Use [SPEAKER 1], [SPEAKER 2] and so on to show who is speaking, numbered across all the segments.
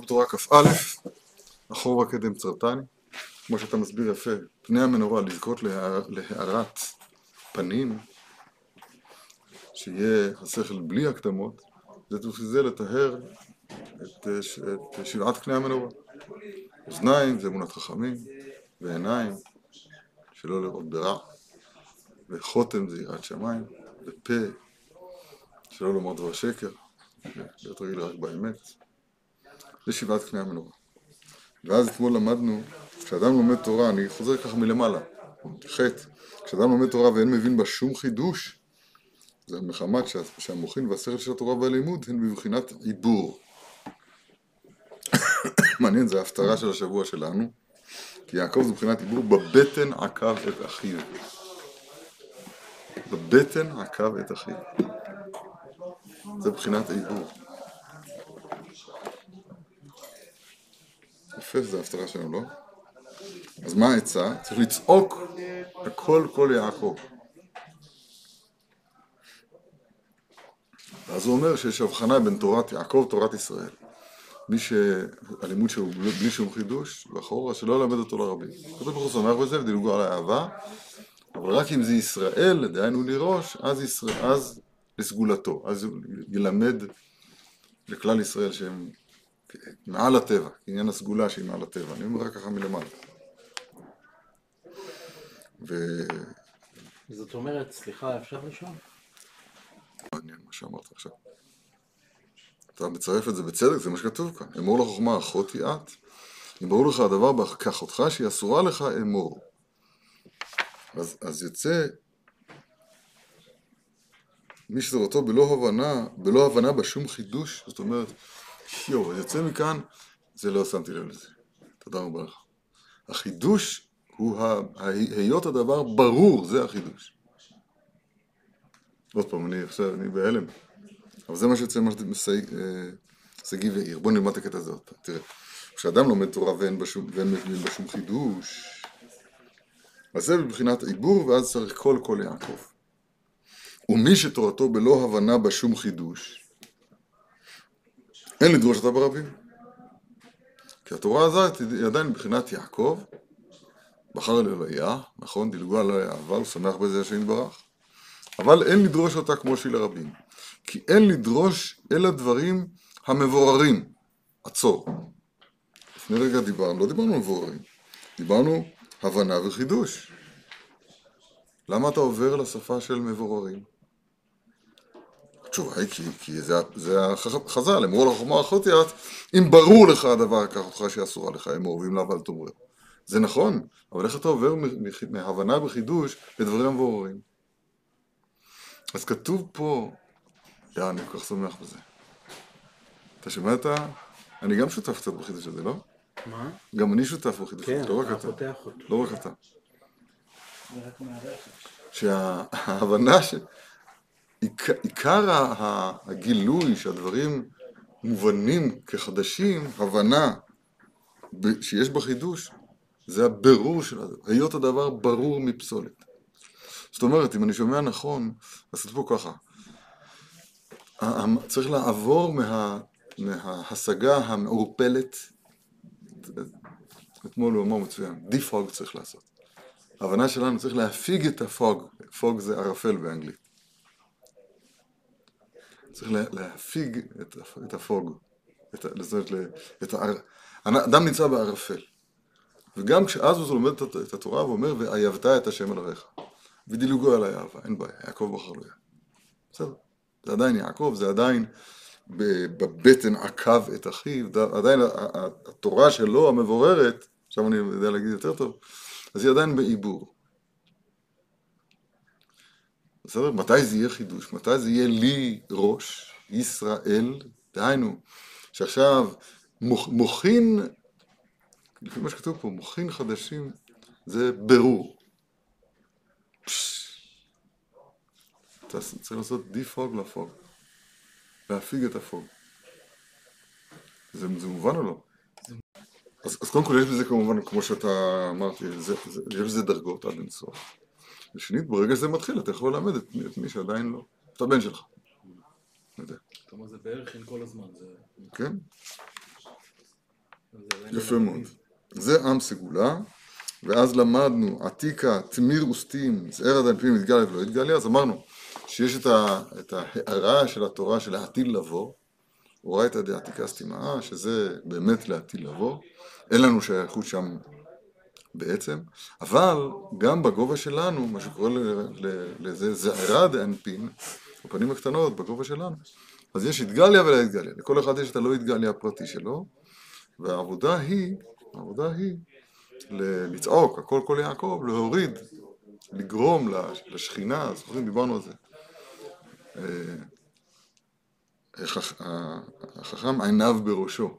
[SPEAKER 1] תורה כ"א, אחורה קדם צרתני, כמו שאתה מסביר יפה, פני המנורה לזכות להארת פנים, שיהיה השכל בלי הקדמות, זה בשביל לטהר את, את שבעת קני המנורה. אוזניים זה אמונת חכמים, ועיניים שלא לראות ברע, וחותם זה יראת שמיים, ופה שלא לומר דבר שקר, להיות רגיל רק באמת. זה שבעת קני המנורה. ואז אתמול למדנו, כשאדם לומד תורה, אני חוזר ככה מלמעלה, חטא, כשאדם לומד תורה ואין מבין בה שום חידוש, זה מחמת שהמוחין והשכל של התורה והלימוד הן בבחינת עיבור. מעניין, זה ההפטרה של השבוע שלנו, כי יעקב זה מבחינת עיבור, בבטן עקב את אחיו. בבטן עקב את אחיו. זה מבחינת עיבור. יפה, זו ההפטרה שלנו, לא? אז מה העצה? צריך לצעוק הכל כל יעקב. ואז הוא אומר שיש הבחנה בין תורת יעקב ותורת ישראל. מי שהלימוד שהוא בלי שום חידוש, ואחורה שלא ילמד אותו לרבים. כתוב ברוך הוא שמח בזה ודילגו על האהבה, אבל רק אם זה ישראל, דהיינו לראש, אז, ישראל, אז לסגולתו, אז ילמד לכלל ישראל שהם מעל הטבע, עניין הסגולה שהיא מעל הטבע, אני אומר רק ככה מלמעלה.
[SPEAKER 2] ו... זאת אומרת, סליחה, אפשר לשאול?
[SPEAKER 1] מעניין מה שאמרת עכשיו. אתה מצרף את זה בצדק, זה מה שכתוב כאן. אמור לחוכמה אחותי את, אם ברור לך הדבר כאחותך שהיא אסורה לך אמור. אז, אז יוצא מי שזרותו בלא הבנה, בלא הבנה בשום חידוש, זאת אומרת, אז יוצא מכאן, זה לא שמתי לב לזה. תודה רבה לך. החידוש הוא היות הדבר ברור, זה החידוש. עוד פעם, אני עכשיו, אני בהלם. אבל זה מה שיוצא מה שגיא ועיר. בוא נלמד את הקטע הזה עוד פעם. תראה, כשאדם לומד תורה ואין מבין בשום חידוש, אז זה מבחינת עיבור, ואז צריך כל כל יעקב. ומי שתורתו בלא הבנה בשום חידוש, אין לדרוש אותה ברבים. כי התורה הזאת היא עדיין מבחינת יעקב, בחר אלוהיה, נכון, דילגו על אבל, הוא שמח בזה השם יתברך, אבל אין לדרוש אותה כמו שהיא לרבים. כי אין לדרוש אלא דברים המבוררים. עצור. לפני רגע דיברנו, לא דיברנו על מבוררים, דיברנו הבנה וחידוש. למה אתה עובר לשפה של מבוררים? התשובה היא כי, כי זה, זה החז"ל, אמרו לך חומה אחותי את, אם ברור לך הדבר כך אותך שאסורה לך אמור, ואם לאו אל תאמר. זה נכון, אבל איך אתה עובר מהבנה וחידוש לדברים המבוררים? אז כתוב פה, יא, אני כל כך שמח בזה. אתה שומע את ה... אני גם שותף קצת בחידוש הזה, לא?
[SPEAKER 2] מה?
[SPEAKER 1] גם אני שותף בחידוש הזה,
[SPEAKER 2] כן,
[SPEAKER 1] לא רק
[SPEAKER 2] אתה.
[SPEAKER 1] לא רק אתה.
[SPEAKER 2] זה רק מהרכב.
[SPEAKER 1] שההבנה ש... עיקר- הגילוי שהדברים מובנים כחדשים, הבנה שיש בחידוש, זה הבירור של הדבר, היות הדבר ברור מפסולת. זאת אומרת, אם אני שומע נכון, אז כתוב פה ככה, צריך לעבור מה, מההשגה המעורפלת, אתמול הוא אמר מצוין, דיפוג צריך לעשות. ההבנה שלנו צריך להפיג את הפוג, פוג זה ערפל באנגלית. צריך לה- להפיג את, הפ- את הפוג, זאת אומרת, את הער... האדם נמצא בערפל. וגם כשאז הוא לומד את, התורה ואומר, ואהבת את השם אלוהיך. ודילוגו על האהבה, אין בעיה, יעקב בחר לו. בסדר. זה עדיין יעקב, זה עדיין בבטן עקב את אחיו, עדיין התורה שלו המבוררת, עכשיו אני יודע להגיד יותר טוב, אז היא עדיין בעיבור. בסדר? מתי זה יהיה חידוש? מתי זה יהיה לי ראש, ישראל, דהיינו, שעכשיו מוכ, מוכין, לפי מה שכתוב פה, מוכין חדשים, זה ברור. אתה צריך לעשות דיפוג לפוג, להפיג את הפוג. זה, זה מובן או לא? אז, אז קודם כל יש בזה כמובן, כמו שאתה זה, יש בזה דרגות עד אינסוף. ושנית, ברגע שזה מתחיל, אתה יכול ללמד את, מי- את מי שעדיין לא, את הבן שלך.
[SPEAKER 3] אתה אומר זה בערך אין כל הזמן, זה...
[SPEAKER 1] כן? יפה מאוד. זה עם סגולה, ואז למדנו עתיקה, תמיר וסטים, זער עד אלפים יתגליה ולא יתגליה, אז אמרנו שיש את, ה, את ההערה של התורה של העתיד לבוא, אורייתא דעתיקה סתימה, שזה באמת לעתיד לבוא, אין לנו שייכות שם בעצם, אבל גם בגובה שלנו, מה שקורא לזה זערה דאנפין, בפנים הקטנות, בגובה שלנו, אז יש התגליה ולא התגליה, לכל אחד יש את הלא התגליה הפרטי שלו, והעבודה היא, העבודה היא לצעוק, הכל כל יעקב, להוריד, לגרום לשכינה, זוכרים, דיברנו על זה. אה, החכם עיניו בראשו.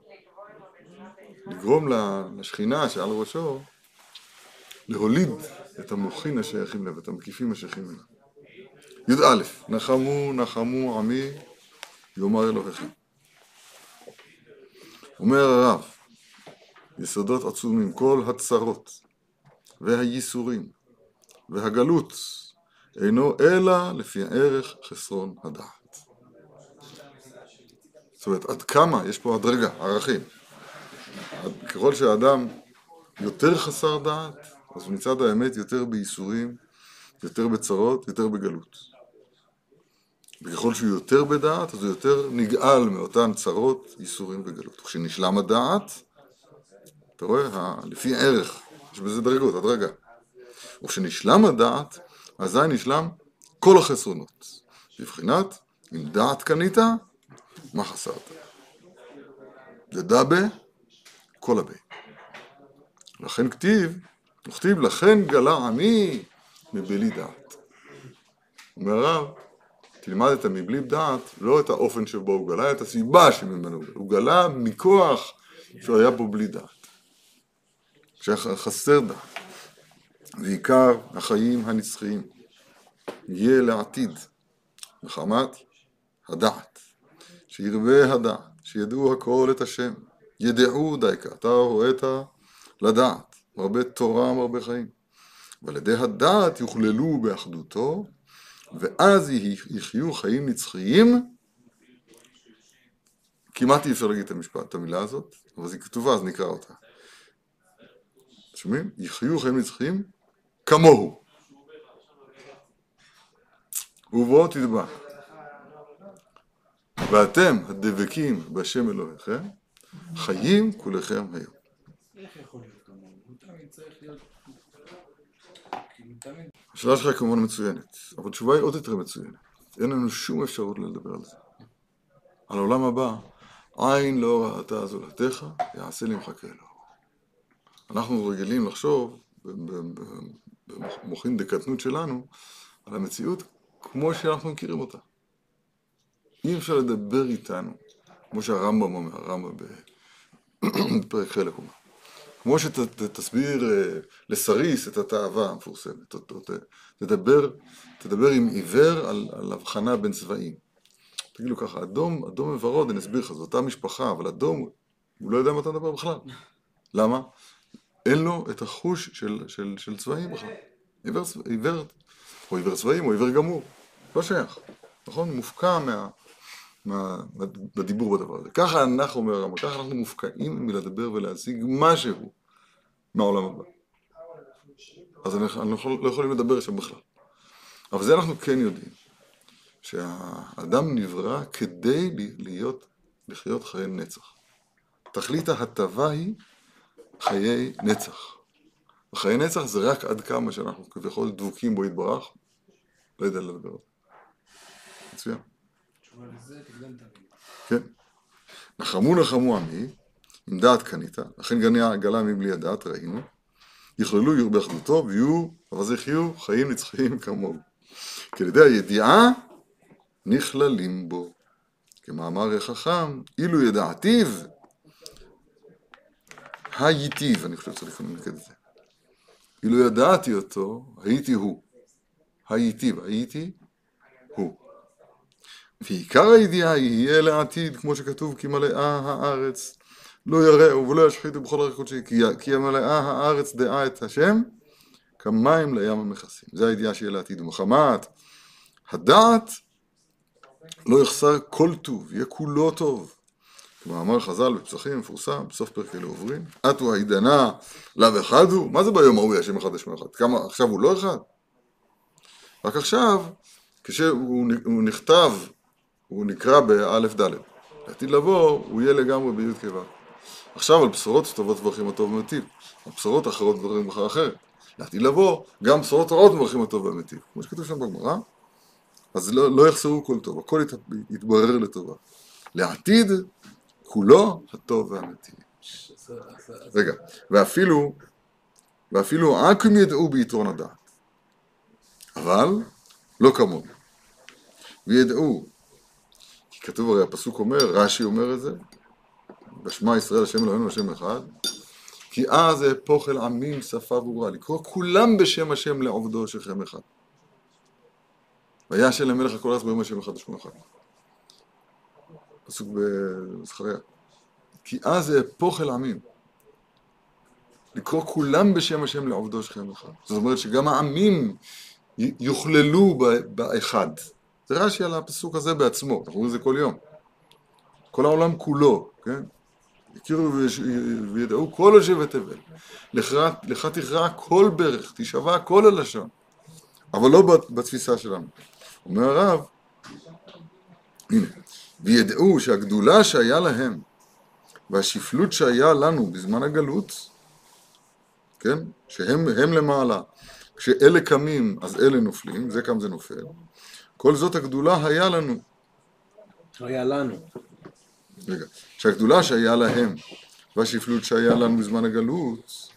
[SPEAKER 1] לגרום לשכינה שעל ראשו להוליד את המוחין השייכים לב, את המקיפים השייכים אליו. י"א, נחמו נחמו עמי יאמר אלוהיכם. אומר הרב, יסודות עצומים, כל הצרות והייסורים והגלות אינו אלא לפי ערך חסרון הדעת. זאת אומרת, עד כמה, יש פה הדרגה, ערכים. ככל שהאדם יותר חסר דעת, אז מצד האמת יותר בייסורים, יותר בצרות, יותר בגלות. וככל שהוא יותר בדעת, אז הוא יותר נגאל מאותן צרות, ייסורים וגלות. כשנשלם הדעת, אתה רואה, לפי ערך, יש בזה דרגות, הדרגה. וכשנשלם הדעת, אזי נשלם כל החסרונות. בבחינת, אם דעת קנית, מה חסרת? ידע ב, כל הבי. לכן כתיב, וכתיב לכן גלה עמי מבלי דעת. אומר הרב, תלמד את המבלי דעת, לא את האופן שבו הוא גלה, את הסיבה שממנו הוא גלה. מכוח שהוא היה פה בלי דעת. שהיה חסר דעת. ועיקר החיים הנצחיים יהיה לעתיד, מחמת הדעת, שירבה הדעת, שידעו הכל את השם, ידעו דייקה, אתה הוראת לדעת, מרבה תורה מרבה חיים. ועל ידי הדעת יוכללו באחדותו, ואז יחיו חיים נצחיים. כמעט אי אפשר להגיד את המשפט, את המילה הזאת, אבל היא כתובה אז נקרא אותה. שומעים? יחיו חיים נצחיים כמוהו. ובו תדבק. ואתם הדבקים בשם אלוהיכם, חיים כולכם היום. השאלה שלך כמובן מצוינת, אבל התשובה היא עוד יותר מצוינת. אין לנו שום אפשרות לדבר על זה. על העולם הבא, עין לא ראתה זולתך, יעשה לי מחכה לו. אנחנו רגילים לחשוב, במוחין דקטנות שלנו, על המציאות כמו שאנחנו מכירים אותה. אי אפשר לדבר איתנו, כמו שהרמב"ם אומר, הרמב"ם בפרק חלק אומר. כמו שתסביר אה, לסריס את התאווה המפורסמת, תדבר, תדבר עם עיוור על, על הבחנה בין צבעים. תגיד לו ככה, אדום, אדום וורוד, אני אסביר לך, זו אותה משפחה, אבל אדום, הוא לא יודע מה אתה מדבר בכלל. למה? אין לו את החוש של, של, של צבעים בכלל. עיוור, עיוור, או עיוור צבעים או עיוור גמור, לא שייך, נכון? מופקע מה, מה, בדיבור בדבר הזה. ככה אנחנו, אומר הרמב"ם, ככה אנחנו מופקעים מלדבר ולהשיג משהו מהעולם הבא. אז אנחנו לא יכולים לדבר שם בכלל. אבל זה אנחנו כן יודעים, שהאדם נברא כדי להיות, לחיות חיי נצח. תכלית ההטבה היא חיי נצח. וחיי נצח זה רק עד כמה שאנחנו כביכול דבוקים בו יתברך, לא יודע לדבר. מצוין. כן. נחמו נחמו עמי, עם דעת קנית, לכן גניה גלה מבלי הדעת, ראינו, יכללו יהיו באחדותו ויהיו, אבל זה יחיו חיים נצחיים כמוהו. כי על ידי הידיעה נכללים בו. כמאמר החכם, אילו ידעתיו הייתיו, אני חושב שצריך למקד את זה. אילו ידעתי אותו, הייתי הוא. הייתיו, הייתי הוא. ועיקר הידיעה יהיה לעתיד, כמו שכתוב, כי מלאה הארץ לא יראו ולא ישחיתו בכל ערך קודשי, כי, מלאה הארץ דעה את השם, כמים לים המכסים. זה הידיעה שיהיה לעתיד. ומחמת הדעת לא יחסר כל טוב, יהיה כולו טוב. מאמר חז"ל בפסחים מפורסם, בסוף פרק אלו עוברים, אטו העידנה לאו אחד הוא, מה זה ביום ההוא השם אחד השם אחד? כמה, עכשיו הוא לא אחד? רק עכשיו, כשהוא נכתב, הוא נקרא באלף דלת. לעתיד לבוא, הוא יהיה לגמרי בי' כו'. עכשיו על בשורות טובות מברכים הטוב ומטיב, על בשורות אחרות מברכים ברכה אחרת. לעתיד לבוא, גם בשורות רעות מברכים הטוב והמיטיב. כמו שכתוב שם בגמרא, אז לא, לא יחסרו כל טוב, הכל ית, יתברר לטובה. לעתיד, כולו הטוב והמיטיב. רגע, ואפילו, ואפילו עכו"ם ידעו ביתרון הדעת. אבל, לא כמונו. וידעו, כתוב הרי הפסוק אומר, רש"י אומר את זה, בשמע ישראל השם אלוהינו השם אחד, כי אז אהפוך אל עמים שפה ברורה, לקרוא כולם בשם השם לעובדו שכם אחד. וישל למלך הכל ארץ ביום השם אחד ושמו אחד. פסוק בזכריה. כי אז אהפוך אל עמים. לקרוא כולם בשם השם לעובדו שכם אחד. זאת אומרת שגם העמים יוכללו באחד. זה רש"י על הפסוק הזה בעצמו, אנחנו רואים את זה כל יום. כל העולם כולו, כן? הכירו וידעו כל השבט תבל. לך תכרע כל ברך, תשבע כל הלשון. אבל לא בתפיסה שלנו. אומר הרב, הנה, וידעו שהגדולה שהיה להם והשפלות שהיה לנו בזמן הגלות, כן, שהם למעלה, כשאלה קמים אז אלה נופלים, זה קם זה נופל, כל זאת הגדולה היה לנו.
[SPEAKER 2] היה לנו.
[SPEAKER 1] רגע, שהגדולה שהיה להם והשפלות שהיה לנו בזמן הגלות,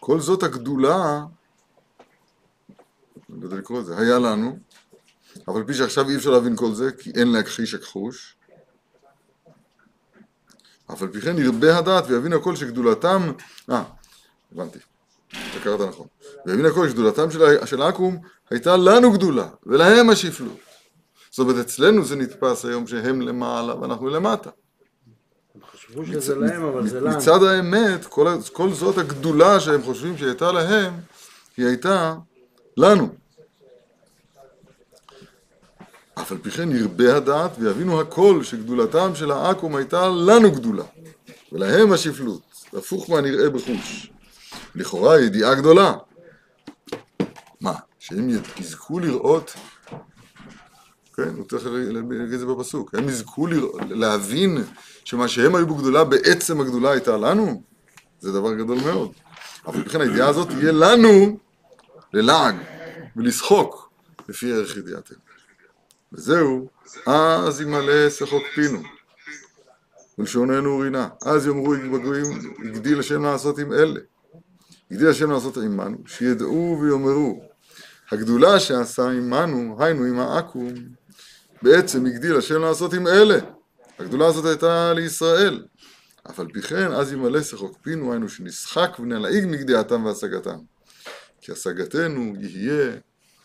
[SPEAKER 1] כל זאת הגדולה, אני לא יודע לקרוא את זה, היה לנו, אבל פי שעכשיו אי אפשר להבין כל זה, כי אין להכחיש הכחוש. אף על פי כן ירבה הדעת ויבין הכל שגדולתם, אה, הבנתי, אתה קראת נכון. ויבין הכל שגדולתם של, של עכו"ם הייתה לנו גדולה, ולהם השפלות. זאת אומרת, אצלנו זה נתפס היום שהם למעלה ואנחנו למטה.
[SPEAKER 2] חשבו שזה להם, אבל זה לנו.
[SPEAKER 1] מצד האמת, כל, כל זאת הגדולה שהם חושבים שהייתה להם, היא הייתה לנו. אף על פי כן ירבה הדעת ויבינו הכל שגדולתם של העכו"ם הייתה לנו גדולה ולהם השפלות, הפוך מהנראה בחוש. לכאורה ידיעה גדולה. מה? שהם יזכו לראות, כן, הוא צריך להגיד את זה בפסוק, הם יזכו לראות, להבין שמה שהם היו בגדולה בעצם הגדולה הייתה לנו? זה דבר גדול מאוד. אבל בכן הידיעה הזאת תהיה לנו ללעג ולשחוק לפי ערך ידיעתנו. וזהו, אז ימלא שחוק פינו, ולשוננו רינה. אז יאמרו בגויים, הגדיל השם לעשות עם אלה. הגדיל השם לעשות עמנו, שידעו ויאמרו, הגדולה שעשה עמנו, היינו עם העכו"ם, בעצם הגדיל השם לעשות עם אלה. הגדולה הזאת הייתה לישראל. אף על פי כן, אז ימלא שחוק פינו, היינו שנשחק ונלעיג מגדיעתם והשגתם. כי השגתנו יהיה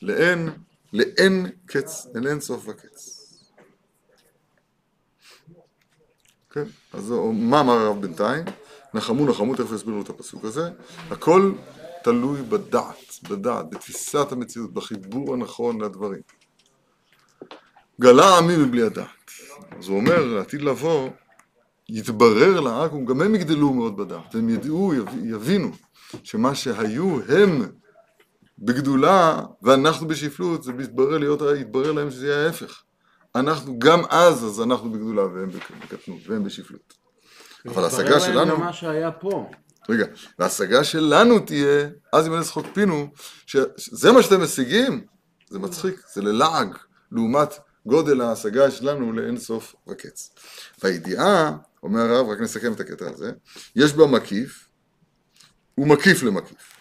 [SPEAKER 1] לאין לאין קץ, לאין סוף וקץ. כן, אז מה אמר הרב בינתיים? נחמו נחמו, תכף יסבירו את הפסוק הזה. הכל תלוי בדעת, בדעת, בתפיסת המציאות, בחיבור הנכון לדברים. גלה עמי מבלי הדעת. אז הוא אומר, לעתיד לבוא, יתברר לעכו"ם, גם הם יגדלו מאוד בדעת, הם ידעו, יבינו, שמה שהיו הם בגדולה ואנחנו בשפלות, זה מתברר להיות, יתברר להם שזה יהיה ההפך. אנחנו גם אז, אז אנחנו בגדולה והם בקטנות, והם בשפלות. אבל ההשגה שלנו...
[SPEAKER 2] מתברר להם מה שהיה פה.
[SPEAKER 1] רגע, וההשגה שלנו תהיה, אז אם ילס פינו, שזה מה שאתם משיגים, זה מצחיק, זה ללעג, לעומת גודל ההשגה שלנו לאין סוף וקץ. והידיעה, אומר הרב, רק נסכם את הקטע הזה, יש בה מקיף, הוא מקיף למקיף.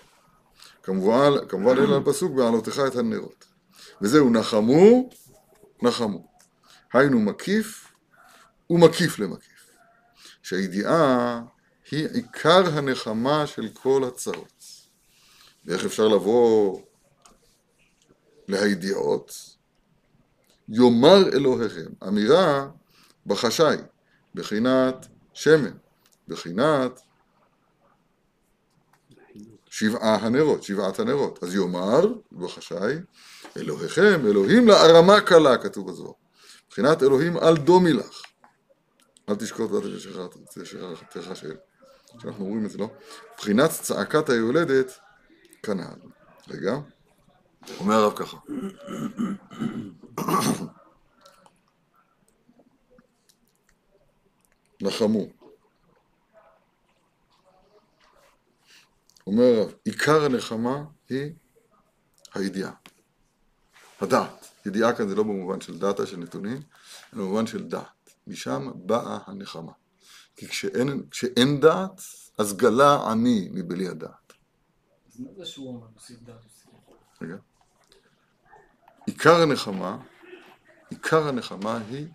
[SPEAKER 1] כמובן, כמובן אלא הפסוק בעלותך את הנרות. וזהו נחמו, נחמו. היינו מקיף ומקיף למקיף. שהידיעה היא עיקר הנחמה של כל הצרות. ואיך אפשר לבוא להידיעות? יאמר אלוהיכם, אמירה בחשאי, בחינת שמן, בחינת שבעה הנרות, שבעת הנרות. אז יאמר, בחשאי, אלוהיכם, אלוהים להרמה קלה, כתוב בזוהר. מבחינת אלוהים על דומי לך. אל תשקוט ואל תשכחתך שאל. שאנחנו אומרים את זה, לא? מבחינת צעקת היולדת, כנ"ל. רגע. אומר הרב ככה. נחמו. אומר הרב, עיקר הנחמה היא הידיעה. הדעת. ידיעה כאן זה לא במובן של דאטה, של נתונים, אלא במובן של דעת. משם באה הנחמה. כי כשאין, כשאין דעת, אז גלה אני מבלי הדעת.
[SPEAKER 3] אז מה זה שהוא אומר, מוסיף דעת?
[SPEAKER 1] רגע. עיקר הנחמה, עיקר הנחמה היא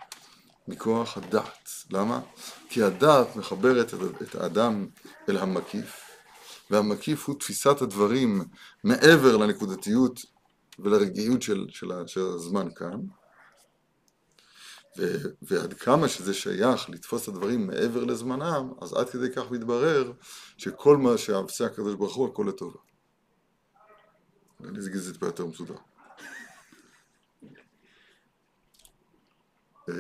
[SPEAKER 1] מכוח הדעת. למה? כי הדעת מחברת את- האדם אל המקיף, והמקיף הוא תפיסת הדברים מעבר לנקודתיות ולרגיעות של, של, של הזמן כאן. ו, ועד כמה שזה שייך לתפוס את הדברים מעבר לזמנם, אז עד כדי כך מתברר שכל מה שעושה הקדוש ברוך הוא הכל לטובה. אני אגיד את זה טיפה יותר מסודר. אה,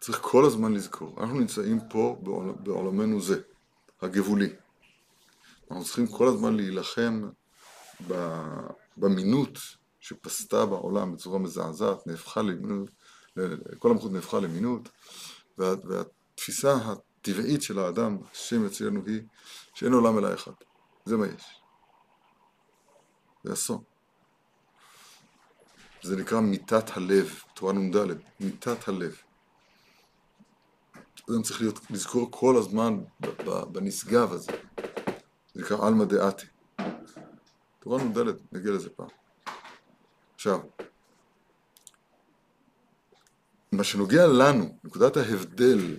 [SPEAKER 1] צריך כל הזמן לזכור, אנחנו נמצאים פה בעול, בעולמנו זה, הגבולי. אנחנו צריכים כל הזמן להילחם במינות שפסתה בעולם בצורה מזעזעת, נהפכה למינות, כל המלכות נהפכה למינות, וה, והתפיסה הטבעית של האדם, השם יצילנו היא שאין עולם אלא אחד. זה מה יש. זה אסון. זה נקרא מיתת הלב, תורה נ"ד, מיתת הלב. אדם צריך להיות, לזכור כל הזמן בנשגב הזה. זה נקרא עלמא דעתי. תורה נ"ד, נגיע לזה פעם. עכשיו, מה שנוגע לנו, נקודת ההבדל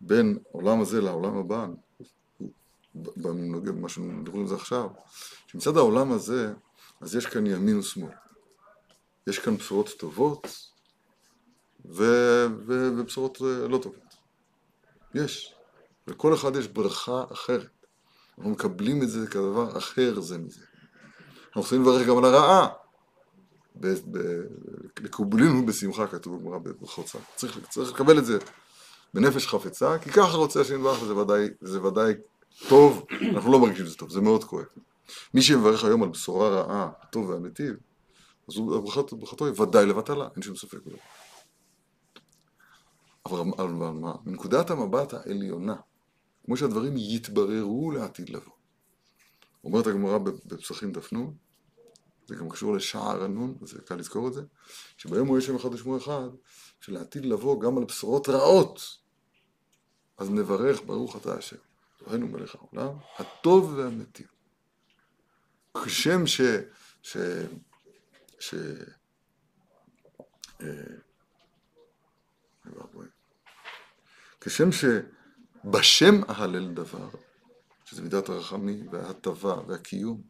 [SPEAKER 1] בין העולם הזה לעולם הבא, במה שמדברים על זה עכשיו, שמצד העולם הזה, אז יש כאן ימין ושמאל. יש כאן בשורות טובות ו... ו... ובשורות אה, לא טובות. יש. לכל אחד יש ברכה אחרת. אנחנו מקבלים את זה כדבר אחר זה מזה. אנחנו צריכים לברך גם על הרעה. לקובלינו בשמחה כתוב בגמרא בברכות צד. צריך, צריך לקבל את זה בנפש חפצה, כי ככה רוצה השם יתברך וזה ודאי, ודאי טוב, אנחנו לא מרגישים שזה טוב, זה מאוד כואב. מי שמברך היום על בשורה רעה, הטוב והמיטיב, אז ברכת- ברכתו היא ודאי לבטלה, אין שום ספק בזה. אבל אבל מה? מנקודת המבט העליונה, כמו שהדברים יתבררו לעתיד לבוא. אומרת הגמרא בפסחים דף זה גם קשור לשער הנון, וזה קל לזכור את זה, שביום הוא יש שם אחד ושמו אחד, שלעתיד לבוא גם על בשורות רעות, אז נברך ברוך אתה השם, אלוהינו מלך העולם, הטוב והמיטיב. כשם ש... ש... ש... אה. כשם שבשם אהלל דבר, שזה מידת הרחמים וההטבה והקיום,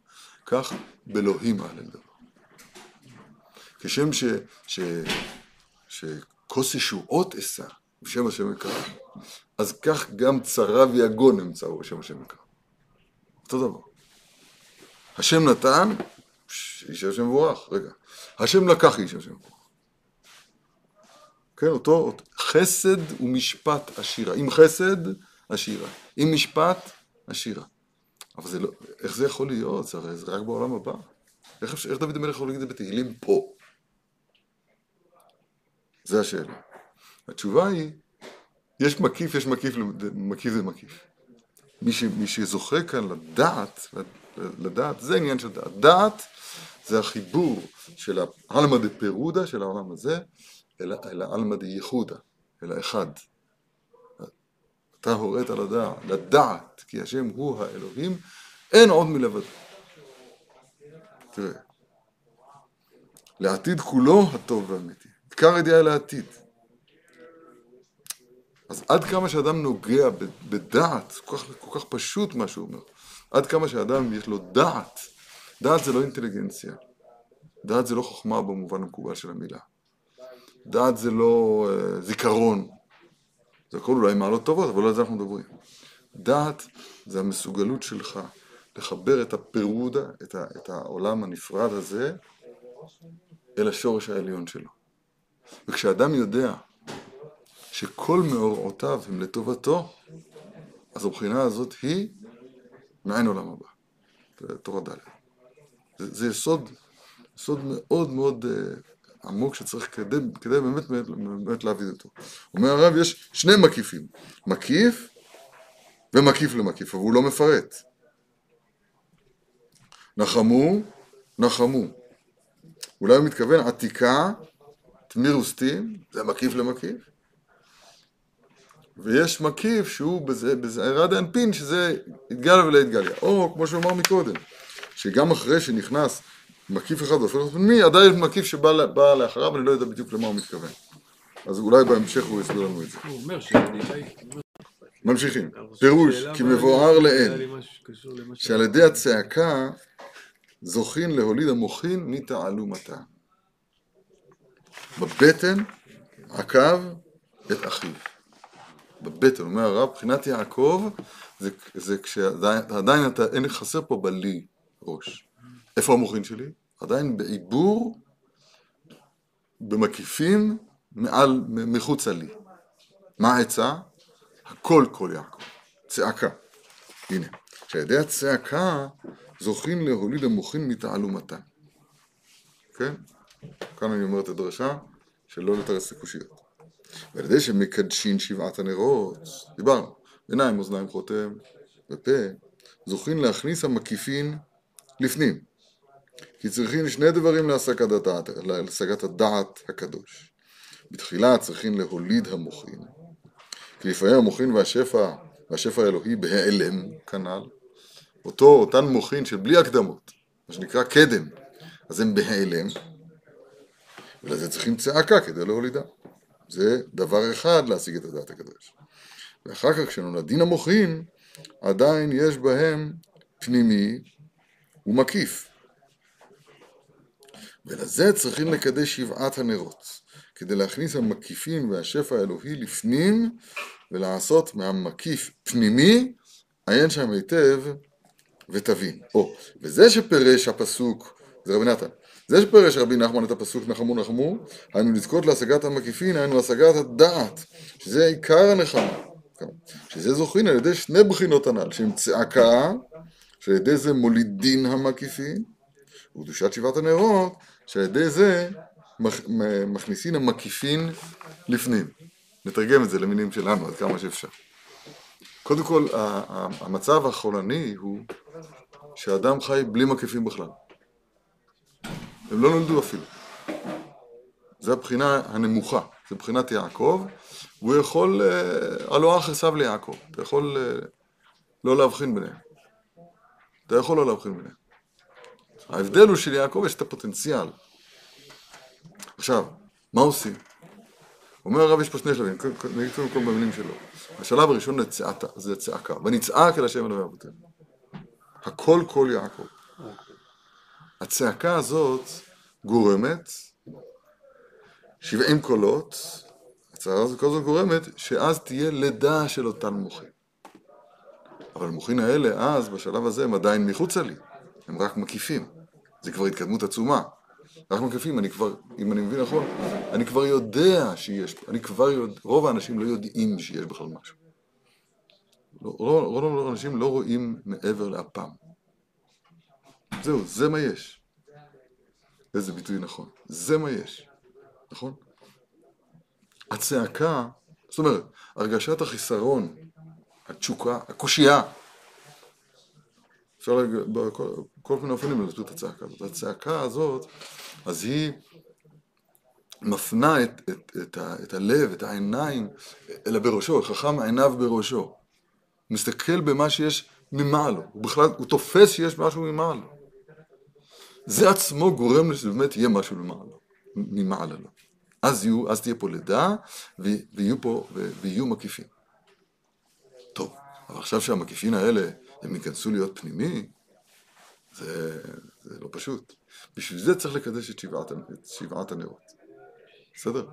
[SPEAKER 1] כך באלוהים אהלל דבר. כשם ש... ש... שכוס ישועות אשא בשם השם יקרא, אז כך גם צרה ויגון אמצאו בשם השם יקרא. אותו דבר. השם נתן, איש השם מבורך, רגע. השם לקח איש השם מבורך. כן, אותו, אותו, חסד ומשפט עשירה. עם חסד, עשירה. עם משפט, עשירה. אבל זה לא, איך זה יכול להיות? זה הרי זה רק בעולם הבא. איך, איך דוד המלך יכול להגיד את זה בתהילים פה? זה השאלה. התשובה היא, יש מקיף, יש מקיף, מקיף זה מקיף. מי, ש, מי שזוכה כאן לדעת, לדעת, זה עניין של דעת. דעת זה החיבור של העלמא דפירודה של העולם הזה, אל אל העלמא דייחודה, אל האחד. אתה הורית לדעת, לדעת, כי השם הוא האלוהים, אין עוד מלבדו. תראה, לעתיד כולו הטוב והאמיתי. עיקר הידיעה לעתיד. אז עד כמה שאדם נוגע בדעת, כל כך, כל כך פשוט מה שהוא אומר, עד כמה שאדם יש לו דעת, דעת זה לא אינטליגנציה, דעת זה לא חוכמה במובן המקובל של המילה, דעת זה לא אה, זיכרון, זה הכל אולי מעלות טובות, אבל לא על זה אנחנו מדברים. דעת זה המסוגלות שלך לחבר את הפירודה, את, ה, את העולם הנפרד הזה, אל השורש העליון שלו. וכשאדם יודע שכל מאורעותיו הם לטובתו, אז הבחינה הזאת היא מעין עולם הבא. זה תורה ד'. זה, זה יסוד, יסוד מאוד מאוד uh, עמוק שצריך כדי, כדי באמת, באמת, באמת להבין אותו. אומר הרב, יש שני מקיפים, מקיף ומקיף למקיף, אבל הוא לא מפרט. נחמו, נחמו. אולי הוא מתכוון עתיקה, תמיר וסטים, זה מקיף למקיף. ויש מקיף שהוא בזעירה דאנפין, שזה התגליה ולא התגליה. או, כמו שהוא אמר מקודם, שגם אחרי שנכנס מקיף אחד והופך להיות פנימי, עדיין מקיף שבא לאחריו, אני לא יודע בדיוק למה הוא מתכוון. אז אולי בהמשך הוא יסביר לנו את זה.
[SPEAKER 2] הוא אומר.
[SPEAKER 1] ממשיכים. פירוש, כי מבואר לעיל, שעל ידי הצעקה זוכין להוליד המוחין מתעלומתה. בבטן עקב את אחיו. בבטן, אומר הרב, מבחינת יעקב, זה, זה כשעדיין אתה, אין חסר פה בלי ראש. איפה המוחין שלי? עדיין בעיבור, במקיפים, מעל, מחוצה לי. מה העצה? הכל כל יעקב. צעקה. הנה, שעל הצעקה זוכים להוליד המוחין מתעלומתן. כן? כאן אני אומר את הדרשה שלא לתרס לקושיות. ועל ידי שמקדשין שבעת הנרות, דיברנו, עיניים, אוזניים, חותם ופה, זוכים להכניס המקיפין לפנים. כי צריכים שני דברים להשגת הדעת, להשגת הדעת הקדוש. בתחילה צריכים להוליד המוחין, כי לפעמים המוחין והשפע, והשפע האלוהי בהיעלם, כנ"ל, אותו, אותן מוחין של בלי הקדמות, מה שנקרא קדם, אז הם בהיעלם, ולזה צריכים צעקה כדי להולידה. זה דבר אחד להשיג את הדעת הקדוש. ואחר כך כשנולדין המוחין, עדיין יש בהם פנימי ומקיף. ולזה צריכים לקדש שבעת הנרות, כדי להכניס המקיפים והשפע האלוהי לפנים, ולעשות מהמקיף פנימי, עיין שם היטב ותבין. או, וזה שפירש הפסוק, זה רבי נתן, זה שפירש רבי נחמן את הפסוק נחמו נחמו, היינו לזכות להשגת המקיפין, היינו השגת הדעת, שזה עיקר הנחמה. שזה זוכין על ידי שני בחינות הנ"ל, שהם צעקה, שעל ידי זה מולידין המקיפין, וקדושת שבעת הנרות, שעל ידי זה מכניסין המקיפין לפנים. נתרגם את זה למינים שלנו עד כמה שאפשר. קודם כל, המצב החולני הוא שאדם חי בלי מקיפים בכלל. הם לא נולדו אפילו. זו הבחינה הנמוכה, זו בחינת יעקב, והוא יכול, אה, הלא אח עשיו ליעקב, אתה יכול אה, לא להבחין ביניהם. אתה יכול לא להבחין ביניהם. ההבדל הוא שליעקב יש את הפוטנציאל. עכשיו, מה עושים? אומר הרב, יש פה שני שלבים, נגיד קודם כל במילים שלו. השלב הראשון זה צעקה, ונצעק אל השם אלוהי אבותינו. הכל כל יעקב. הצעקה הזאת גורמת 70 קולות, הצעקה הזאת כל הזמן גורמת שאז תהיה לידה של אותן מוחין. אבל המוחין האלה אז, בשלב הזה, הם עדיין מחוצה לי, הם רק מקיפים. זה כבר התקדמות עצומה. רק מקיפים, אני כבר, אם אני מבין נכון, אני כבר יודע שיש, אני כבר יודע, רוב האנשים לא יודעים שיש בכלל משהו. לא, רוב, רוב האנשים לא רואים מעבר לאפם. זהו, זה מה יש. איזה ביטוי נכון. זה מה יש, נכון? הצעקה, זאת אומרת, הרגשת החיסרון, התשוקה, הקושייה, אפשר בכל מיני אופנים להסביר את הצעקה הזאת. הצעקה הזאת, אז היא מפנה את, את, את, ה, את הלב, את העיניים, אלא בראשו, חכם עיניו בראשו. מסתכל במה שיש ממעלו, הוא בכלל, הוא תופס שיש משהו ממעלו. זה עצמו גורם שבאמת יהיה משהו למעלה, ממעלה לו. אז, יהיו, אז תהיה פה לידה, ויהיו פה, ויהיו מקיפים. טוב, אבל עכשיו שהמקיפים האלה, הם ייכנסו להיות פנימי, זה, זה לא פשוט. בשביל זה צריך לקדש את שבעת, את שבעת הנרות. בסדר?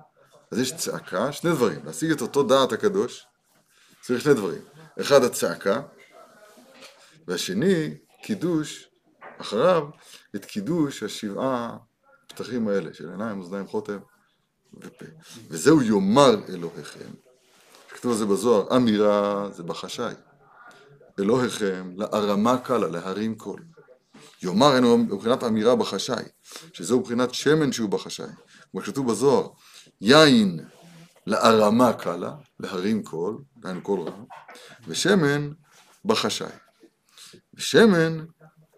[SPEAKER 1] אז יש צעקה, שני דברים, להשיג את אותו דעת הקדוש, צריך שני דברים. אחד, הצעקה, והשני, קידוש אחריו את קידוש השבעה פתחים האלה של עיניים, אוזניים, חוטם ופה. וזהו יאמר אלוהיכם, כתוב על זה בזוהר, אמירה זה בחשאי. אלוהיכם להרמה קלה, להרים קול. יאמר אינו מבחינת אמירה בחשאי, שזהו מבחינת שמן שהוא בחשאי. כמו שכתוב בזוהר, יין להרמה קלה, להרים קול, דהיינו קול רם, ושמן בחשאי. ושמן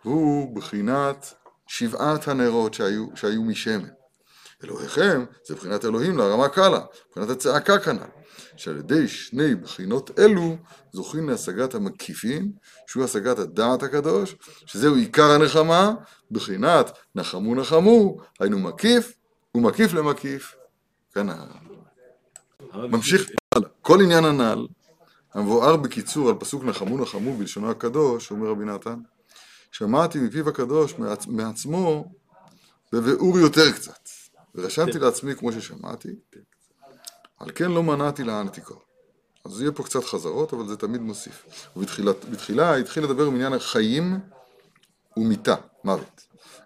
[SPEAKER 1] הוא בחינת שבעת הנרות שהיו, שהיו משמן. אלוהיכם זה בחינת אלוהים להרמה קלה, בחינת הצעקה כנ"ל, שעל ידי שני בחינות אלו זוכים להשגת המקיפין, שהוא השגת הדעת הקדוש, שזהו עיקר הנחמה, בחינת נחמו נחמו, היינו מקיף ומקיף למקיף, כנ"ל. ממשיך הלאה. כל עניין הנ"ל, המבואר בקיצור על פסוק נחמו נחמו בלשונו הקדוש, אומר רבי נתן, שמעתי מפיו הקדוש מעצ... מעצמו בביאור יותר קצת. ורשמתי לעצמי כמו ששמעתי, על כן לא מנעתי לענתיקו. אז יהיה פה קצת חזרות, אבל זה תמיד מוסיף. ובתחילה התחיל לדבר בעניין החיים ומיתה, מוות.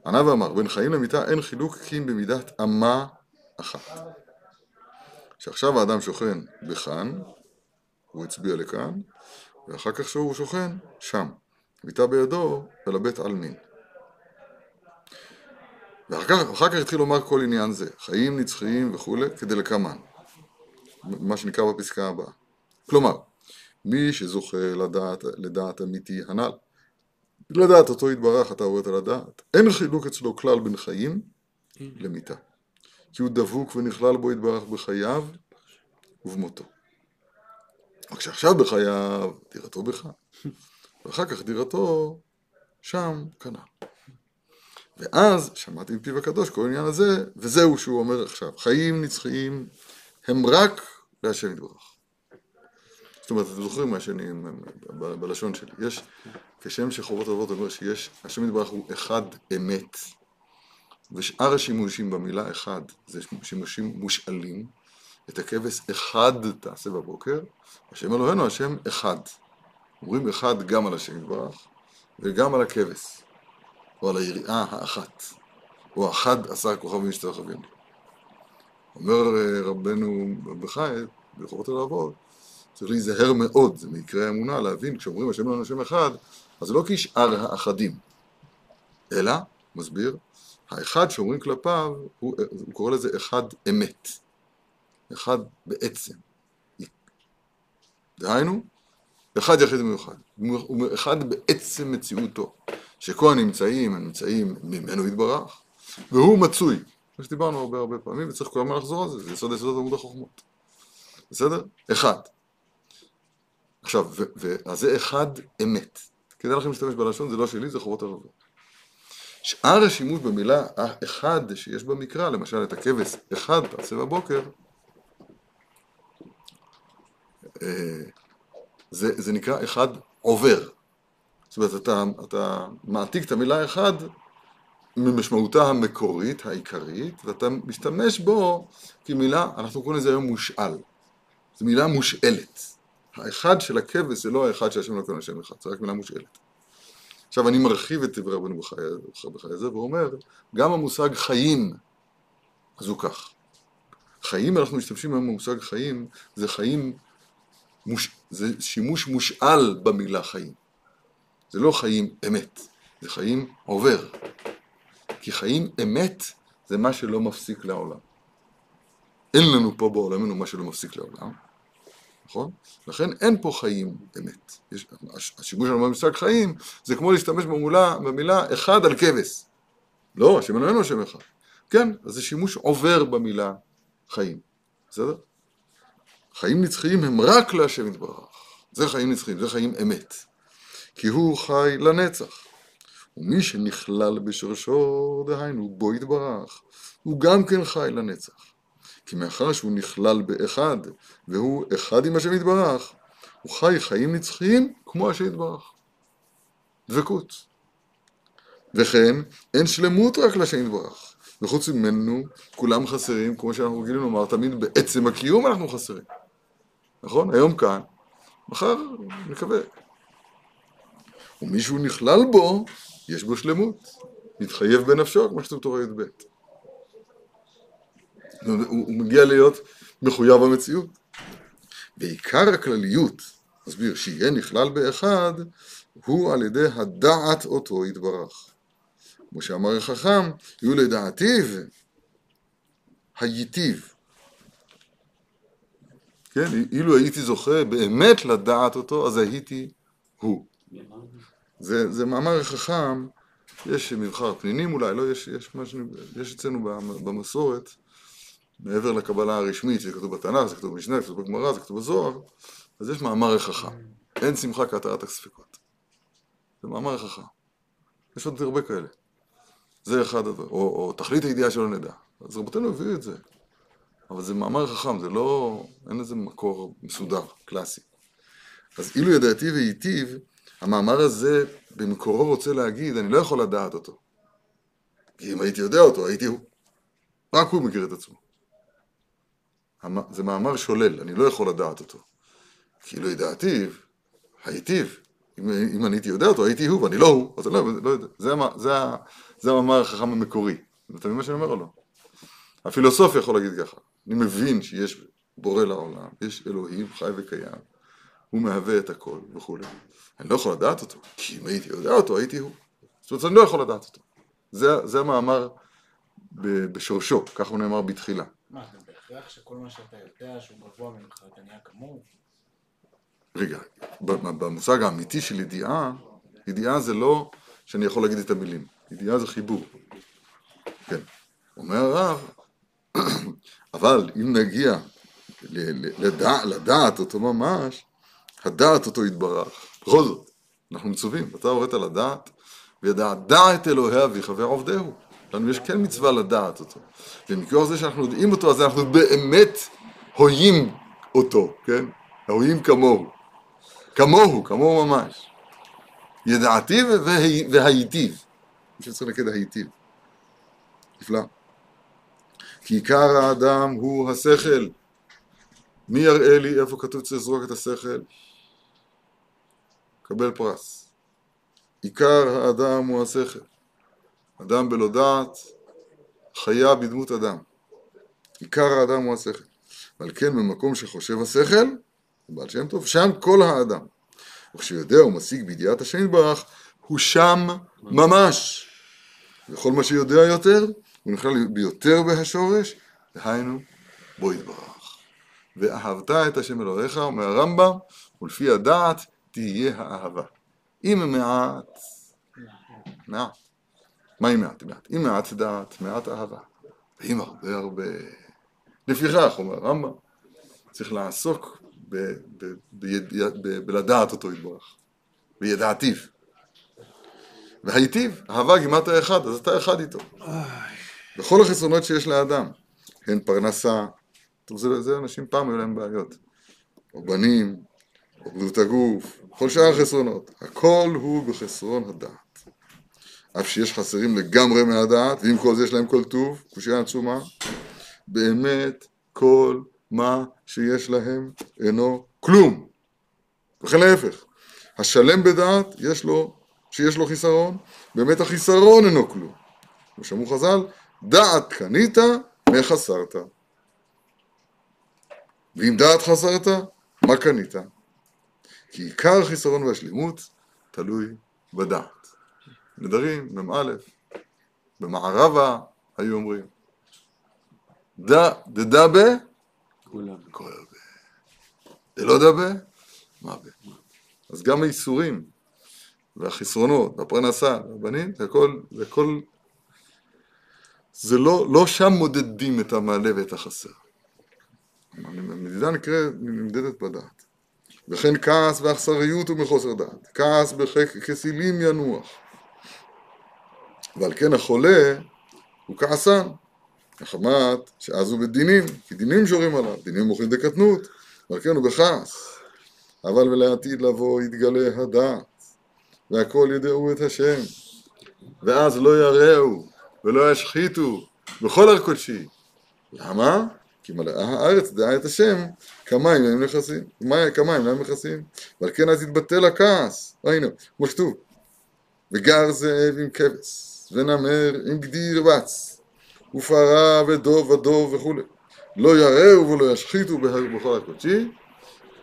[SPEAKER 1] ענה ואמר, בין חיים למיתה אין חילוק כי אם במידת אמה אחת. שעכשיו האדם שוכן בכאן, הוא הצביע לכאן, ואחר כך שהוא שוכן שם. מיטה בידו ולבית עלמין. ואחר כך, כך התחיל לומר כל עניין זה, חיים נצחיים וכולי, כדי לקמן. מה שנקרא בפסקה הבאה. כלומר, מי שזוכה לדעת, לדעת אמיתי הנ"ל, לדעת אותו יתברך, אתה רואה את הדעת, אין חילוק אצלו כלל בין חיים למיתה. כי הוא דבוק ונכלל בו יתברך בחייו ובמותו. רק שעכשיו בחייו, דירתו בך, ואחר כך דירתו שם כנ"ל. ואז שמעתי מפיו הקדוש כל העניין הזה, וזהו שהוא אומר עכשיו, חיים נצחיים הם רק להשם יתברך. זאת אומרת, אתם זוכרים מה שאני, בלשון שלי, יש, כשם שחובות אבות אומר שיש, השם יתברך הוא אחד אמת, ושאר השימושים במילה אחד זה שימושים מושאלים, את הכבש אחד תעשה בבוקר, השם אלוהינו השם אחד. אומרים אחד גם על השם יתברך וגם על הכבש. או על היריעה האחת, או אחד עשר כוכבים משתי רכבים. אומר אה, רבנו בחי, ברחובות הלהבות, צריך להיזהר מאוד, זה מקרה אמונה, להבין, כשאומרים השם אלוהינו השם אחד, אז זה לא כשאר האחדים, אלא, מסביר, האחד שאומרים כלפיו, הוא, הוא קורא לזה אחד אמת, אחד בעצם. דהיינו, אחד יחיד ומיוחד, הוא אחד בעצם מציאותו. שכל הנמצאים הם נמצאים ממנו יתברך, והוא מצוי, כמו שדיברנו הרבה הרבה פעמים, וצריך כל הזמן לחזור על זה, זה יסוד יסוד עמוד החוכמות. בסדר? אחד. עכשיו, אז זה אחד אמת. כדאי לכם להשתמש בלשון, זה לא שלי, זה חובות הרבה. שאר השימוש במילה אחד שיש במקרא, למשל את הכבש אחד תעשה בבוקר, אה, זה, זה נקרא אחד עובר. זאת אומרת, אתה, אתה מעתיק את המילה אחד ממשמעותה המקורית, העיקרית, ואתה משתמש בו כמילה, אנחנו קוראים לזה היום מושאל. זו מילה מושאלת. האחד של הכבש זה לא האחד שהשם לא קורא לשם אחד, זה רק מילה מושאלת. עכשיו אני מרחיב את דברי רבנו בחיי זה ואומר, גם המושג חיים, אז הוא כך. חיים, אנחנו משתמשים היום במושג חיים, זה חיים, מוש, זה שימוש מושאל במילה חיים. זה לא חיים אמת, זה חיים עובר. כי חיים אמת זה מה שלא מפסיק לעולם. אין לנו פה בעולמנו מה שלא מפסיק לעולם, נכון? לכן אין פה חיים אמת. יש, השימוש שלנו במושג חיים זה כמו להשתמש במולה, במילה אחד על כבש. לא, השם אין השם אחד. כן, אז זה שימוש עובר במילה חיים, בסדר? חיים נצחיים הם רק להשם יתברך. זה חיים נצחיים, זה חיים אמת. כי הוא חי לנצח. ומי שנכלל בשורשו, דהיינו, בו יתברך, הוא גם כן חי לנצח. כי מאחר שהוא נכלל באחד, והוא אחד עם השם יתברך, הוא חי חיים נצחיים כמו השם יתברך. דבקות. וכן, אין שלמות רק לשם יתברך. וחוץ ממנו, כולם חסרים, כמו שאנחנו רגילים לומר, תמיד בעצם הקיום אנחנו חסרים. נכון? היום כאן, מחר, נקווה, ומישהו נכלל בו, יש בו שלמות. מתחייב בנפשו, כמו שכתוב תורה י"ב. הוא, הוא מגיע להיות מחויב המציאות. ועיקר הכלליות, מסביר, שיהיה נכלל באחד, הוא על ידי הדעת אותו יתברך. כמו שאמר החכם, יהיו לדעתיו הייטיב. כן, אילו הייתי זוכה באמת לדעת אותו, אז הייתי הוא. זה, זה מאמר חכם, יש מבחר פנינים אולי, לא, יש, יש, משהו, יש אצלנו במסורת, מעבר לקבלה הרשמית, שזה כתוב בתנ"ך, זה כתוב במשנה, זה כתוב בגמרא, זה כתוב בזוהר, אז יש מאמר חכם. אין שמחה כהתרת הספקות. זה מאמר חכם. יש עוד הרבה כאלה. זה אחד או, או תכלית הידיעה שלא נדע. אז רבותינו הביאו את זה. אבל זה מאמר חכם, זה לא, אין לזה מקור מסודר, קלאסי. אז אילו ידעתי והיטיב, המאמר הזה במקורו רוצה להגיד, אני לא יכול לדעת אותו. כי אם הייתי יודע אותו, הייתי הוא. רק הוא מכיר את עצמו. זה מאמר שולל, אני לא יכול לדעת אותו. כי אילו ידעתיו, הייטיב. אם, אם אני הייתי יודע אותו, הייתי הוא, ואני לא הוא, אז אני לא, לא יודע. זה, זה, זה המאמר החכם המקורי. אתה מבין מה שאני אומר או לא? הפילוסוף יכול להגיד ככה, אני מבין שיש בורא לעולם, יש אלוהים חי וקיים, הוא מהווה את הכל וכולי. אני לא יכול לדעת אותו, כי אם הייתי יודע אותו, הייתי הוא. זאת אומרת, אני לא יכול לדעת אותו. זה, זה המאמר בשורשו, כך הוא נאמר בתחילה.
[SPEAKER 3] מה, זה בהכרח שכל מה שאתה יודע שהוא גבוה ממך, אתה נהיה כמוהו?
[SPEAKER 1] רגע, במושג האמיתי של ידיעה, ידיעה זה לא שאני יכול להגיד את המילים, ידיעה זה חיבור. כן. אומר הרב, אבל אם נגיע לדע, לדעת אותו ממש, הדעת אותו יתברך. בכל זאת, אנחנו מצווים, אתה הורית לדעת, וידע דע את אלוהי אביך ועובדהו. לנו יש כן מצווה לדעת אותו. ומכוח זה שאנחנו יודעים אותו, אז אנחנו באמת הויים אותו, כן? הויים כמוהו. כמוהו, כמוהו ממש. ידעתיו והייטיב. מי שצריך לקד הייטיב. נפלא. כי עיקר האדם הוא השכל. מי יראה לי איפה כתוב צריך לזרוק את השכל? קבל פרס. עיקר האדם הוא השכל. אדם בלא דעת, חיה בדמות אדם. עיקר האדם הוא השכל. ועל כן במקום שחושב השכל, בעל שם טוב, שם כל האדם. וכשיודע ומשיג בידיעת השם יתברך, הוא שם ממש. וכל מה שיודע יותר, הוא נכלל ביותר בהשורש, דהיינו בו יתברך. ואהבת את השם אלוהיך, אומר הרמב"ם, ולפי הדעת תהיה האהבה. אם מעט, מעט. מה אם מעט? מעט. אם מעט דעת, מעט אהבה. ואם הרבה הרבה. לפיכך, אומר הרמב"ם, צריך לעסוק בלדעת אותו יתברך, בידעתיו. והייטיב, אהבה גימטה אחד, אז אתה אחד איתו. בכל החסרונות שיש לאדם, הן פרנסה, טוב, זה, זה אנשים פעם היו להם בעיות, או בנים, או בריאות הגוף, כל שאר החסרונות, הכל הוא בחסרון הדעת. אף שיש חסרים לגמרי מהדעת, ועם כל זה יש להם כל טוב, קושייה עצומה, באמת כל מה שיש להם אינו כלום. וכן להפך, השלם בדעת יש לו, שיש לו חיסרון, באמת החיסרון אינו כלום. כמו שאמרו חז"ל, דעת קנית, מחסרת. ואם דעת חסרת, מה קנית? כי עיקר החיסרון והשלימות תלוי בדעת. נדרים, מ"א, במערבה היו אומרים, דדה ב? כל ב. דלא דבה? מה ב? אז גם האיסורים והחסרונות והפרנסה והבנים, זה הכל, זה הכל זה לא, לא שם מודדים את המעלה ואת החסר. המדידה נקראת, נמדדת בדעת. וכן כעס ואכזריות הוא מחוסר דעת. כעס בכסילים ינוח. ועל כן החולה הוא כעסן. מחמת שאז הוא בדינים, כי דינים שורים עליו, דינים מוכרים דקטנות, ועל כן הוא בכעס. אבל ולעתיד לבוא יתגלה הדעת, והכל ידעו את השם, ואז לא יראו ולא ישחיתו בכל הר קודשי. למה? כי מלאה הארץ דעה את השם, כמים הם נכסים, כמים להם נכסים, ועל כן אז יתבטל הכעס, ראינו, כמו שכתוב, וגר זאב עם כבש, ונמר עם גדי ירבץ, ופרה ודוב ודוב וכולי. לא יראו ולא ישחיתו בכל הקודשי,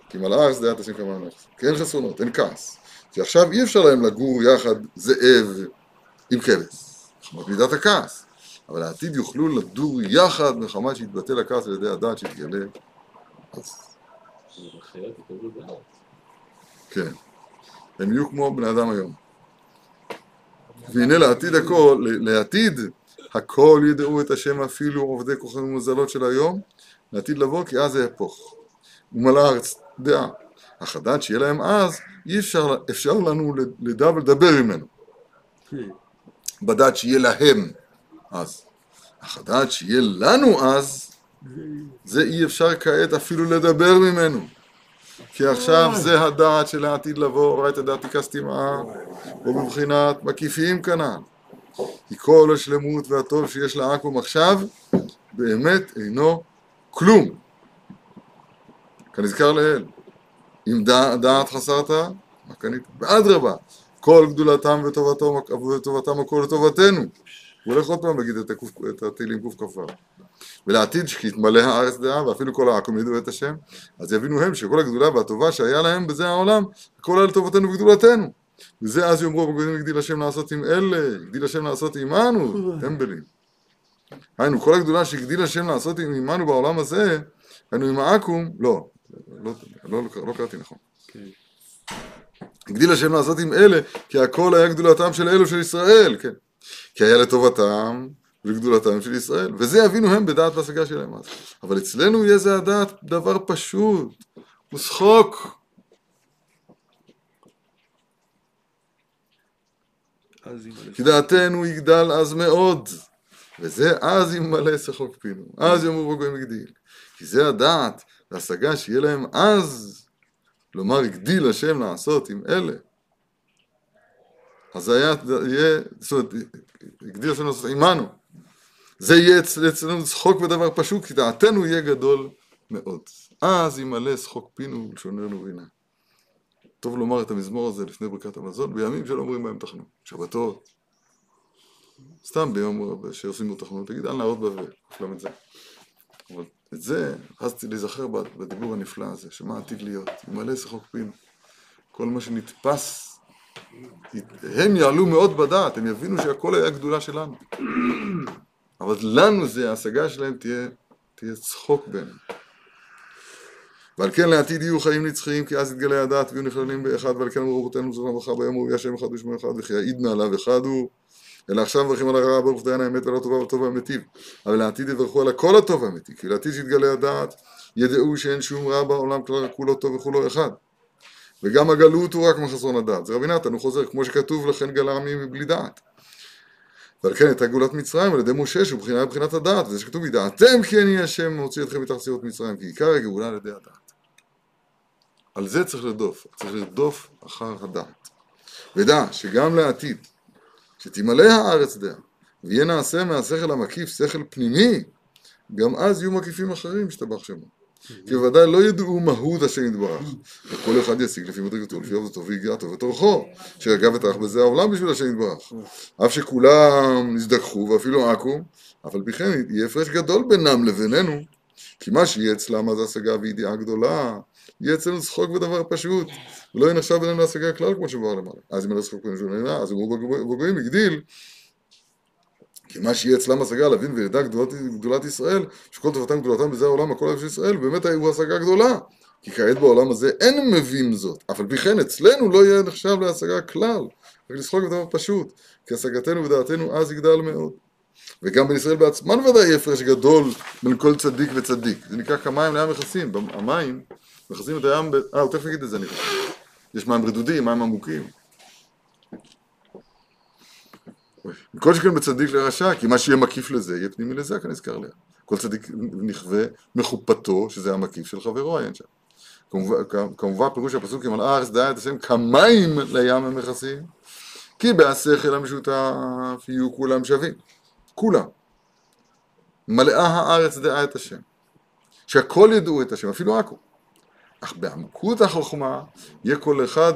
[SPEAKER 1] כי מלאה הארץ דעת השם כמה נכס. כי אין חסרונות, אין כעס. כי עכשיו אי אפשר להם לגור יחד זאב עם כבש. מידת הכעס. אבל לעתיד יוכלו לדור יחד מחמת שיתבטל הכעס על ידי הדעת שיתגלה. אז. כן. הם יהיו כמו בני אדם היום. והנה לעתיד הכל, לעתיד הכל ידעו את השם אפילו עובדי כוכבים ומזלות של היום, לעתיד לבוא כי אז זה יהפוך. ומלאה הארץ דעה. אך הדעת שיהיה להם אז, אי אפשר, אפשר לנו לדע ולדבר ממנו. בדעת שיהיה להם אז. אך הדעת שיהיה לנו אז, זה אי אפשר כעת אפילו לדבר ממנו. כי עכשיו זה הדעת של העתיד לבוא, ראית דעתי כסתימה, ובבחינת מקיפים כנ"ל. כי כל השלמות והטוב שיש לעכו"ם עכשיו, באמת אינו כלום. כנזכר לעיל. אם דע, דעת חסרת, מה קנית? ואדרבה, כל גדולתם וטובתם, וטובתם הכל לטובתנו. הוא הולך עוד פעם להגיד את, הקוף, את התהילים קכ"ו. ולעתיד שתתמלא הארץ דעה ואפילו כל העכו"ם ידעו את השם אז יבינו הם שכל הגדולה והטובה שהיה להם בזה העולם הכל היה לטובתנו וגדולתנו. וזה אז יאמרו בגויים הגדיל השם לעשות עם אלה הגדיל השם לעשות עמנו טמבלים היינו כל הגדולה שהגדיל השם לעשות עמנו בעולם הזה היינו עם העכו"ם לא לא, לא, לא, לא קראתי נכון. הגדיל השם לעשות עם אלה כי הכל היה גדולתם של אלו של ישראל כן כי היה לטובתם ולגדולתם של ישראל, וזה יבינו הם בדעת והשגה שלהם אז. אבל אצלנו יהיה זה הדעת דבר פשוט, הוא שחוק. כי דעתנו יגדל אז מאוד, וזה אז ימלא שחוק פינו, אז יאמרו בגויים הגדיל. כי זה הדעת והשגה שיהיה להם אז, לומר הגדיל השם לעשות עם אלה. אז היה, יהיה, זאת אומרת, הגדיל השם לעשות עמנו. זה יהיה אצל- אצלנו צחוק ודבר פשוט, כי דעתנו יהיה גדול מאוד. אז ימלא שחוק פינו ולשוננו רינה. טוב לומר את המזמור הזה לפני ברכת המזון, בימים שלא אומרים בהם תחנון. שבתות, סתם ביום שעושים בו תחנון, תגיד על נהרות בבל, ל"ז. אבל את זה, רציתי להיזכר בדיבור הנפלא הזה, שמה עתיד להיות, ימלא שחוק פינו. כל מה שנתפס, הם יעלו מאוד בדעת, הם יבינו שהכל היה גדולה שלנו. אבל לנו זה, ההשגה שלהם תהיה, תהיה צחוק ביניהם. ועל כן לעתיד יהיו חיים נצחיים, כי אז יתגלה הדעת ויהיו נכללים באחד, ועל כן אמרו רבותינו זכרם לברכה ביום יהיה השם אחד ושמו אחד, וכי יעיד מעליו אחד הוא. אלא עכשיו מברכים על הרע ברוך דיין האמת ועל הטובה והטוב והמיטיב. אבל לעתיד יברכו על הכל הטוב והמיטיב, כי לעתיד שיתגלה הדעת, ידעו שאין שום רע בעולם כלל כולו טוב וכולו אחד. וגם הגלות הוא רק מחסרון הדעת. זה רבי נתן, הוא חוזר, כמו שכתוב, לכן גלה עמי מבלי דעת. ועל כן הייתה גאולת מצרים על ידי משה שהוא בחינה מבחינת הדעת, וזה שכתוב ידעתם כי אני השם מוציא אתכם מתחת סירות מצרים, כי עיקר הגאולה על ידי הדעת. על זה צריך לרדוף, צריך לרדוף אחר הדעת. ודע שגם לעתיד, שתמלא הארץ דעה, ויהיה נעשה מהשכל המקיף שכל פנימי, גם אז יהיו מקיפים אחרים משתבח שמו. כי בוודאי לא ידעו מהות השם יתברך, וכל אחד ישיג לפי מדרגתו, לפי עבודתו ויגיעתו וטורחו, שיגע וטרח בזה העולם בשביל השם יתברך. אף שכולם נזדככו ואפילו עכו, אף על פי כן יהיה הפרש גדול בינם לבינינו, כי מה שיהיה אצלם אז השגה וידיעה גדולה, יהיה אצלנו צחוק ודבר פשוט, ולא יהיה נחשב בינינו להשגה כלל כמו שבאו למעלה. אז אם אין צחוק בינינו, אז אמרו בגויים הגדיל, כי מה שיהיה אצלם השגה להבין וידע גדולת, גדולת ישראל, שכל טובתם גדולתם בזה העולם הכל של ישראל, באמת הוא השגה גדולה. כי כעת בעולם הזה אין מבין זאת, אף על פי כן אצלנו לא יהיה נחשב להשגה כלל, רק לשחוק בדבר פשוט, כי השגתנו ודעתנו אז יגדל מאוד. וגם בין ישראל בעצמן ודאי יהיה הפרש גדול בין כל צדיק וצדיק. זה נקרא כמים לים מכסים, המים מכסים את הים. אה, הוא תכף יגיד את זה אני חושב. יש מים רדודים, מים עמוקים. כל שכן בצדיק לרשע, כי מה שיהיה מקיף לזה, יהיה פנימי לזה, כנזכר ליה. כל צדיק נכווה מחופתו, שזה המקיף של חברו, עיין שם. כמובן, פירוש הפסוק, אם על הארץ דעה את השם כמים לים המכסים, כי בהשכל המשותף יהיו כולם שווים. כולם. מלאה הארץ דעה את השם. שהכל ידעו את השם, אפילו עכו. אך בעמקות החוכמה יהיה כל אחד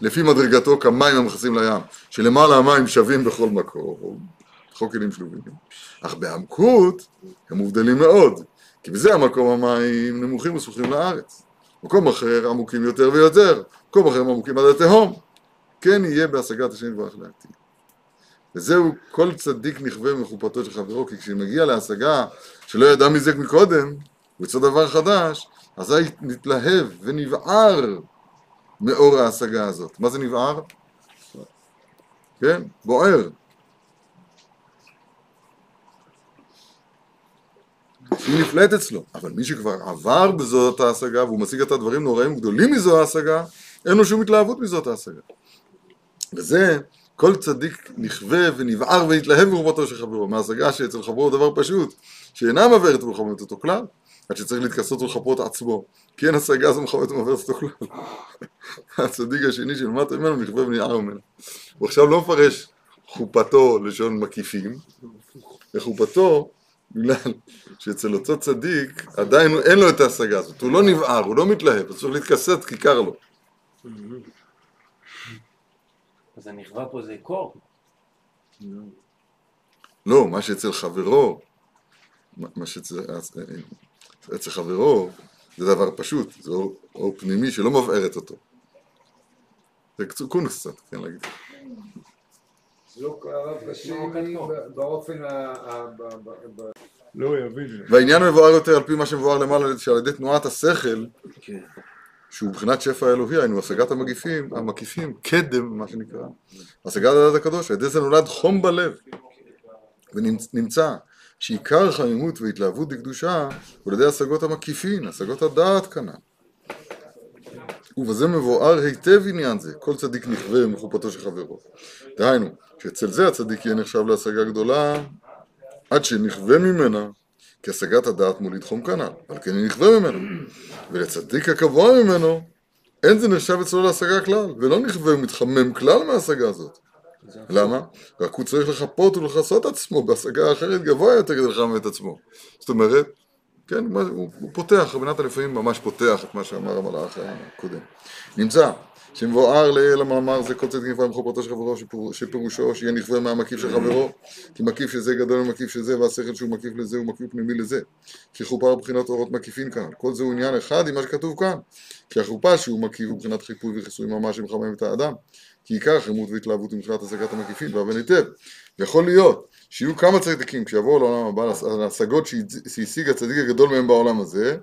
[SPEAKER 1] לפי מדרגתו כמים המכסים לים, שלמעלה המים שווים בכל מקום, חוק שלובים. אך בעמקות הם מובדלים מאוד, כי בזה המקום המים נמוכים וסמוכים לארץ. מקום אחר עמוקים יותר ויותר, מקום אחר עמוקים עד התהום. כן יהיה בהשגת השם יתברך לעתיד. וזהו כל צדיק נכווה מחופתו של חברו, כי כשמגיע להשגה שלא ידע מזה מקודם, הוא יצא דבר חדש, אזי נתלהב ונבער מאור ההשגה הזאת. מה זה נבער? כן, בוער. היא נפלט אצלו, אבל מי שכבר עבר בזאת ההשגה והוא משיג את הדברים נוראים גדולים מזו ההשגה, אין לו שום התלהבות מזאת ההשגה. וזה כל צדיק נכווה ונבער ונתלהב מרובתו של חברו, מהשגה שאצל חברו הוא דבר פשוט, שאינה מעברת ומחממת אותו כלל, עד שצריך להתכסות ולכפות עצמו, כי אין השגה הזו מחממת ומעברת אותו כלל. הצדיק השני שלמטה ממנו נכווה ונבער ממנו. הוא עכשיו לא מפרש חופתו לשון מקיפים, וחופתו בגלל שאצל אותו צדיק עדיין אין לו את ההשגה הזאת, הוא לא נבער, הוא לא מתלהב, הוא צריך להתכסת כי קר לו.
[SPEAKER 2] אז הנכווה פה זה קור.
[SPEAKER 1] לא, מה שאצל חברו, מה מה שאצל אצל חברו זה דבר פשוט, זה אור, אור פנימי שלא מבערת אותו. זה קצת קונוס קצת, כן להגיד.
[SPEAKER 4] לא הרב קשה באופן ה...
[SPEAKER 5] לא.
[SPEAKER 1] והעניין מבואר יותר על פי מה שמבואר למעלה, שעל ידי תנועת השכל,
[SPEAKER 2] כן.
[SPEAKER 1] שהוא מבחינת שפע האלוהי, היינו השגת המגיפים, המקיפים, קדם, מה שנקרא, השגת הדעת הקדוש, על ידי זה נולד חום בלב, ונמצא שעיקר חמימות והתלהבות בקדושה הוא על ידי השגות המקיפין, השגות הדעת כנ"ל. ובזה מבואר היטב עניין זה, כל צדיק נכווה מחופתו של חברו. דהיינו, שאצל זה הצדיק יהיה נחשב להשגה גדולה עד שנכווה ממנה, כי השגת הדעת מוליד חום כנ"ל, אבל כן היא נכווה ממנו. ולצדיק הקבוע ממנו, אין זה נחשב אצלו להשגה כלל, ולא נכווה ומתחמם כלל מההשגה הזאת. למה? רק הוא צריך לחפות ולכסות עצמו בהשגה אחרת גבוה יותר כדי לחמם את עצמו. זאת אומרת, כן, הוא, הוא פותח, רבי נתן לפעמים ממש פותח את מה שאמר המלאך הקודם. נמצא שמבואר לעיל המאמר זה כל צדיק נפרד מחופתו של חברו שפיר- שפירושו שיהיה נכווה מהמקיף של חברו כי מקיף שזה גדול ממקיף של זה והשכל שהוא מקיף לזה הוא מקיף פנימי לזה כי חופה הוא בחינת אורות מקיפין כאן כל זה הוא עניין אחד עם מה שכתוב כאן כי החופה שהוא מקיף הוא בחינת חיפוי וכיסוי ממש שמחמם את האדם כי עיקר חימות והתלהבות מבחינת השגת המקיפין והבן היטב. ויכול להיות שיהיו כמה צדיקים כשיבואו לעולם הבא שהצ- שהשיג הצדיק הגדול מהם בעולם הזה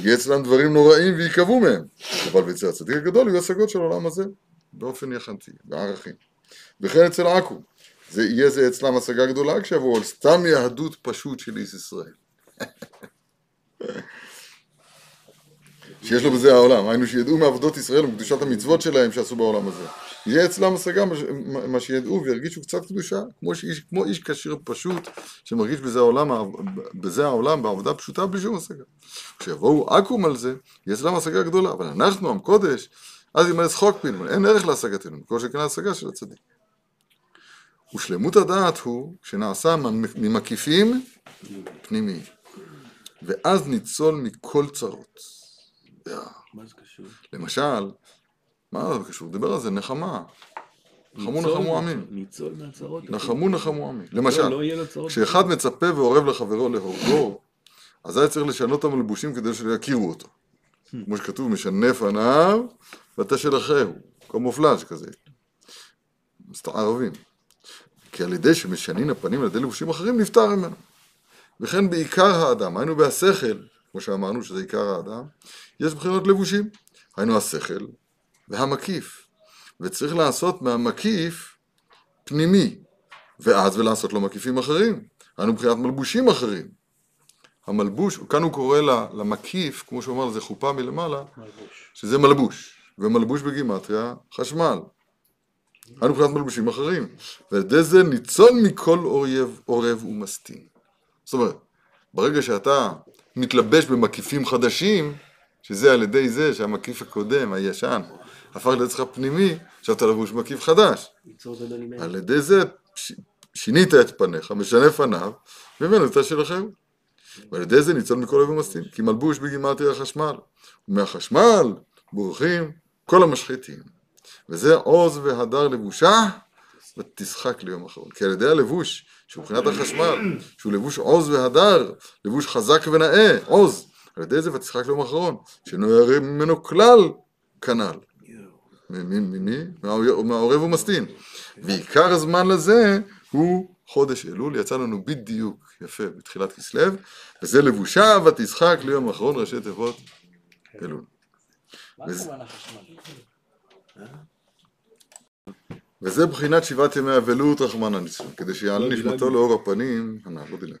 [SPEAKER 1] יהיה אצלם דברים נוראים ויקבעו מהם. אבל אצל הצדיק הגדול יהיו השגות של העולם הזה באופן יחנתי, בערכים. וכן אצל עכו זה יהיה זה אצלם השגה גדולה כשיבואו על סתם יהדות פשוט של איס ישראל. שיש לו בזה העולם, היינו שידעו מעבודות ישראל ומקדושת המצוות שלהם שעשו בעולם הזה. יהיה אצלם השגה מה שידעו וירגישו קצת קדושה, כמו שאיש, כמו איש כשיר פשוט שמרגיש בזה העולם, בזה העולם בעבודה פשוטה בלי שום השגה. כשיבואו עכו"ם על זה, יהיה אצלם השגה גדולה, אבל אנחנו, עם קודש, אז ימלא צחוק פינו, אין ערך להשגתנו, כל שכן ההשגה של הצדיק. ושלמות הדעת הוא שנעשה ממקיפים פנימיים, ואז ניצול מכל צרות.
[SPEAKER 2] מה זה קשור?
[SPEAKER 1] למשל, מה זה קשור? דיבר על זה, נחמה. נחמו נחמו עמים.
[SPEAKER 5] ניצול מהצרות.
[SPEAKER 1] נחמו נחמו עמים.
[SPEAKER 5] לא,
[SPEAKER 1] למשל,
[SPEAKER 5] לא.
[SPEAKER 1] כשאחד מצפה ואורב לחברו להורגו, אז היה צריך לשנות את המלבושים כדי שלא יכירו אותו. כמו שכתוב, משנה פניו ותשלחהו. קומופלאז' כזה. מסתערבים. כי על ידי שמשנין הפנים על ידי לבושים אחרים, נפטר ממנו. וכן בעיקר האדם, היינו בהשכל, כמו שאמרנו שזה עיקר האדם, יש בחינות לבושים. היינו השכל והמקיף. וצריך לעשות מהמקיף פנימי, ואז ולעשות לו מקיפים אחרים. היינו מבחינת מלבושים אחרים. המלבוש, כאן הוא קורא ל- למקיף, כמו שהוא אמר, זה חופה מלמעלה,
[SPEAKER 2] מלבוש.
[SPEAKER 1] שזה מלבוש, ומלבוש בגימטריה, חשמל. היינו מבחינת מלבושים אחרים. ועל ידי זה ניצול מכל אויב, עורב ומסטין. זאת אומרת, ברגע שאתה מתלבש במקיפים חדשים, שזה על ידי זה שהמקיף הקודם, הישן, הפך לאצלך פנימי, עכשיו אתה לבוש במקיף חדש. על ידי זה ש- שינית את פניך, משנה פניו, וממנו אתה שלכם. ועל ידי זה ניצול מכל אוהב ומסטין, כי מלבוש בגימטריה החשמל, ומהחשמל בורחים כל המשחיתים. וזה עוז והדר לבושה, ותשחק ליום אחרון. כי על ידי הלבוש, שהוא מבחינת החשמל, שהוא לבוש עוז והדר, לבוש חזק ונאה, עוז, על ידי זה ותשחק ליום האחרון, שאינו ירא ממנו כלל כנ"ל. ממי? מהעורב ומסטין. ועיקר הזמן לזה הוא חודש אלול, יצא לנו בדיוק יפה בתחילת כסלו, וזה לבושה ותשחק ליום האחרון ראשי תיבות אלול.
[SPEAKER 3] מה
[SPEAKER 1] וזה- בחינת שבעת ימי אבלות רחמנא ליצלן, כדי שיעלה
[SPEAKER 5] לא
[SPEAKER 1] נשמתו. לאור הפנים, הנ"ל, לא דילג.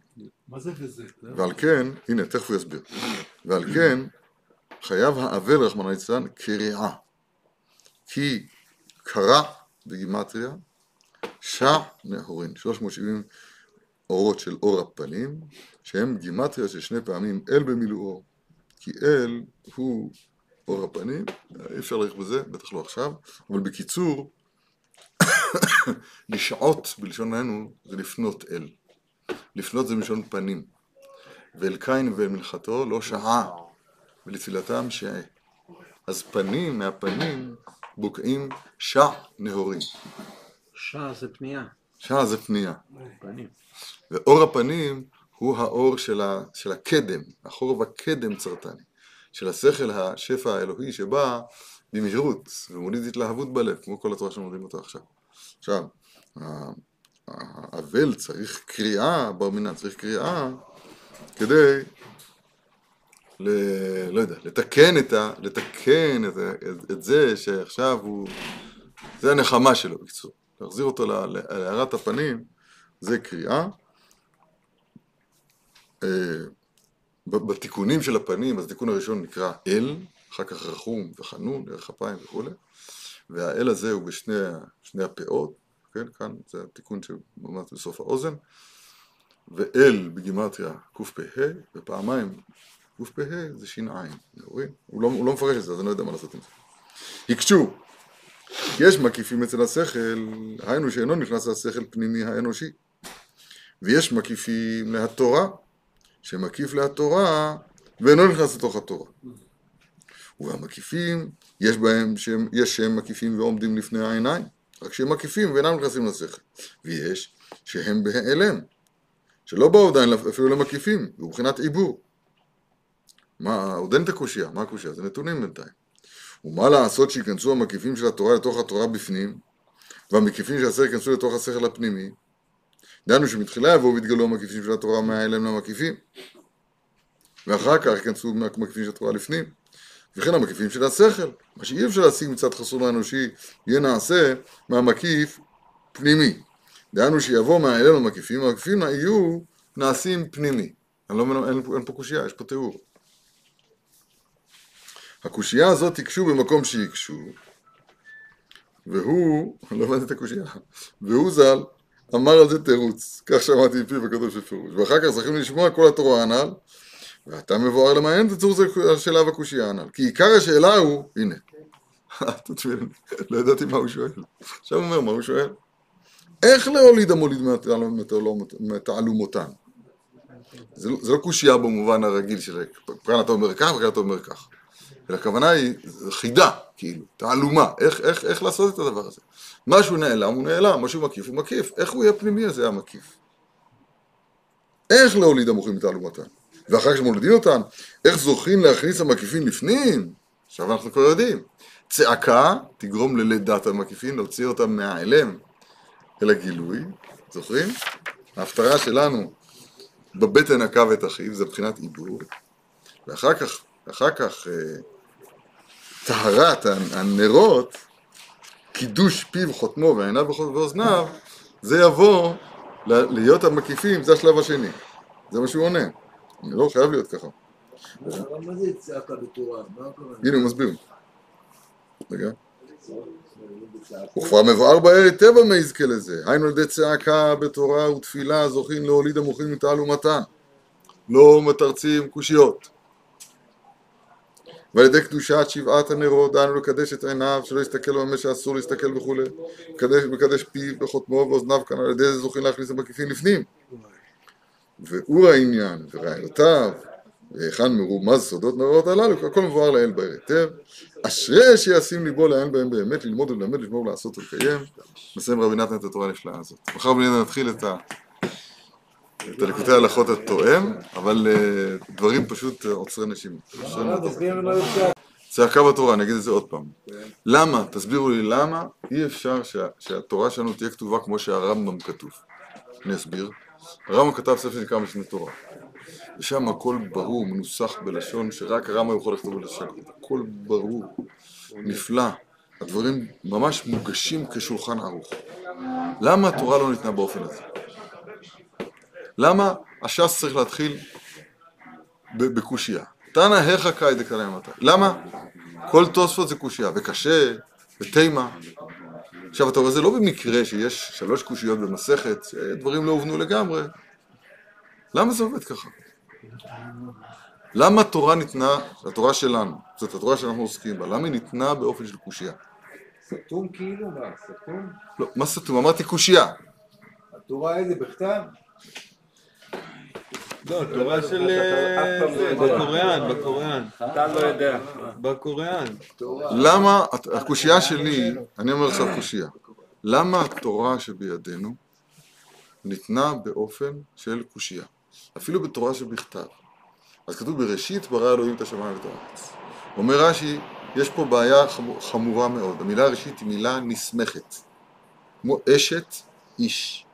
[SPEAKER 5] מה זה וזה?
[SPEAKER 1] ועל כן, הנה, תכף הוא יסביר. ועל כן, חייב האבל, רחמנא ליצלן, קריעה. כי קרע בגימטריה, שע נהורין, 370 אורות של אור הפנים, שהם גימטריה של שני פעמים אל במילואו. כי אל הוא אור הפנים, אי אפשר להאריך בזה, בטח לא עכשיו, אבל בקיצור, לשעות בלשוננו זה לפנות אל. לפנות זה מלשון פנים. ואל קין ואל מלכתו לא שעה, ולתפילתם שעה. אז פנים, מהפנים, בוקעים שע נהורים.
[SPEAKER 2] שעה זה פנייה.
[SPEAKER 1] שע זה פנייה.
[SPEAKER 2] פנים.
[SPEAKER 1] ואור הפנים הוא האור של, ה, של הקדם, החורב הקדם צרתני, של השכל השפע האלוהי שבא במהירות ומוליד התלהבות בלב, כמו כל התורה שלומדים אותה עכשיו. עכשיו, האבל צריך קריאה, בר מינן צריך קריאה, כדי, ל, לא יודע, לתקן את, ה, לתקן את, ה- את, זה שעכשיו הוא, זה הנחמה שלו בקיצור, להחזיר אותו להארת הפנים, זה קריאה. אה, בתיקונים של הפנים, אז התיקון הראשון נקרא אל, אחר כך רחום וחנון, דרך אפיים וכולי, והאל הזה הוא בשני הפאות, כן, כאן זה התיקון שממש בסוף האוזן, ואל בגימטריה קפ"ה, ופעמיים קפ"ה זה ש"ע, רואים? הוא לא, הוא לא מפרש את זה, אז אני לא יודע מה לעשות עם זה. הקשו, יש מקיפים אצל השכל, היינו שאינו נכנס לשכל פנימי האנושי, ויש מקיפים להתורה, שמקיף להתורה ואינו נכנס לתוך התורה. והמקיפים, יש בהם שהם, יש שהם מקיפים ועומדים לפני העיניים, רק שהם מקיפים ואינם נכנסים לשכל. ויש שהם בהיעלם, שלא באו עדיין אפילו למקיפים, והוא מבחינת עיבור. מה, עוד אין את הקושייה, מה הקושייה? זה נתונים בינתיים. ומה לעשות שיכנסו המקיפים של התורה לתוך התורה בפנים, והמקיפים של השכל ייכנסו לתוך השכל הפנימי, דהיינו שמתחילה יבואו ויתגלו המקיפים של התורה מההלם למקיפים, ואחר כך ייכנסו מהמקיפים של התורה לפנים, וכן המקיפים של השכל, מה שאי אפשר להשיג מצד חסרון האנושי, יהיה נעשה מהמקיף פנימי. דהיינו שיבוא מההלם למקיפים, המקיפים יהיו נעשים פנימי. אני לא אין, אין פה קושייה, יש פה תיאור. הקושייה הזאת יקשו במקום שיקשו, והוא, לא הבנתי את הקושייה, והוא ז"ל אמר על זה תירוץ, כך שמעתי מפיו הקדוש בפירוש, ואחר כך זכינו לשמוע כל התורה הנ"ל, ואתה מבואר למעיין את הצור השאלה והקושייה הנ"ל, כי עיקר השאלה הוא, הנה, לא ידעתי מה הוא שואל, עכשיו הוא אומר מה הוא שואל, איך להוליד המוליד מתעלומותן? לא- זה לא קושייה במובן הרגיל של כאן אתה אומר כך וכאן אתה אומר כך, אלא הכוונה היא חידה, כאילו, תעלומה, איך, איך, איך לעשות את הדבר הזה. משהו נעלם הוא נעלם, משהו מקיף הוא מקיף, איך הוא יהיה פנימי הזה המקיף? איך להוליד המוחים מתעלומתן? ואחר כך שמולידים אותן, איך זוכים להכניס המקיפים לפנים? עכשיו אנחנו כבר יודעים. צעקה תגרום ללידת המקיפים, להוציא אותם מההלם אל הגילוי, זוכרים? ההפטרה שלנו בבטן עקב את אחיו, זה מבחינת עיבור, ואחר כך, אחר כך אה, טהרת הנרות, קידוש פיו חותמו ועיניו ואוזניו, זה יבוא להיות המקיפים, זה השלב השני. זה מה שהוא עונה. אני לא חייב להיות ככה.
[SPEAKER 4] מה זה צעקה בתורה? מה?
[SPEAKER 1] הנה הוא מסביר. רגע. וכבר מבואר באר היטב המה יזכה לזה. היינו על ידי צעקה בתורה ותפילה זוכים להוליד המוחים מתעלומתן. לא מתרצים קושיות. ועל ידי קדושת שבעת הנרות דהיינו לקדש את עיניו שלא יסתכל במה שאסור להסתכל וכולי. מקדש, מקדש פיו וחותמו ואוזניו כאן על ידי זה זוכים להכניס המקיפים לפנים. ואור העניין וראיותיו והיכן מרומז סודות נרות הללו, הכל מבואר באר היטב. אשרי שישים ליבו לעיין בהם באמת, ללמוד וללמד, לשמור ולעשות ולקיים. מסיים רבי נתן את התורה הנפלאה הזאת. מחר בלילה נתחיל את את הליקוטי ההלכות אתה תואם, אבל אה, דברים פשוט אה, עוצרי נשים.
[SPEAKER 4] לא, לנו יותר.
[SPEAKER 1] צעקה בתורה, אני אגיד את זה עוד פעם. למה? תסבירו לי למה אי אפשר שה, שהתורה שלנו תהיה כתובה כמו שהרמב"ם כתוב. אני אסביר. הרמב"ם כתב ספר שנקרא משנה תורה. ושם הכל ברור, מנוסח בלשון שרק הרמב"ם יכול לכתוב בלשון. הכל ברור, נפלא. הדברים ממש מוגשים כשולחן ערוך. למה התורה לא ניתנה באופן הזה? למה הש"ס צריך להתחיל בקושייה? תנא היכא קאי דקנאי מתי. למה? כל תוספות זה קושייה, וקשה, ותימה. עכשיו אתה רואה, זה לא במקרה שיש שלוש קושיות במסכת, דברים לא הובנו לגמרי. למה זה עובד ככה? למה התורה ניתנה, התורה שלנו, זאת התורה שאנחנו עוסקים בה, למה היא ניתנה באופן של קושייה?
[SPEAKER 4] סתום כאילו? מה? סתום?
[SPEAKER 1] לא, מה סתום? אמרתי קושייה.
[SPEAKER 4] התורה איזה בכתב?
[SPEAKER 5] לא, תורה של... אה, זה, בקוריאן, בקוריאן.
[SPEAKER 3] אתה לא יודע.
[SPEAKER 5] בקוריאן.
[SPEAKER 1] למה, הקושייה שלי, אני אומר עכשיו קושייה, למה התורה שבידינו ניתנה באופן של קושייה? אפילו בתורה שבכתב. אז כתוב בראשית ברא אלוהים את השמיים ואת הארץ. אומר רש"י, יש פה בעיה חמור- חמורה מאוד. המילה הראשית היא מילה נסמכת. כמו אשת איש.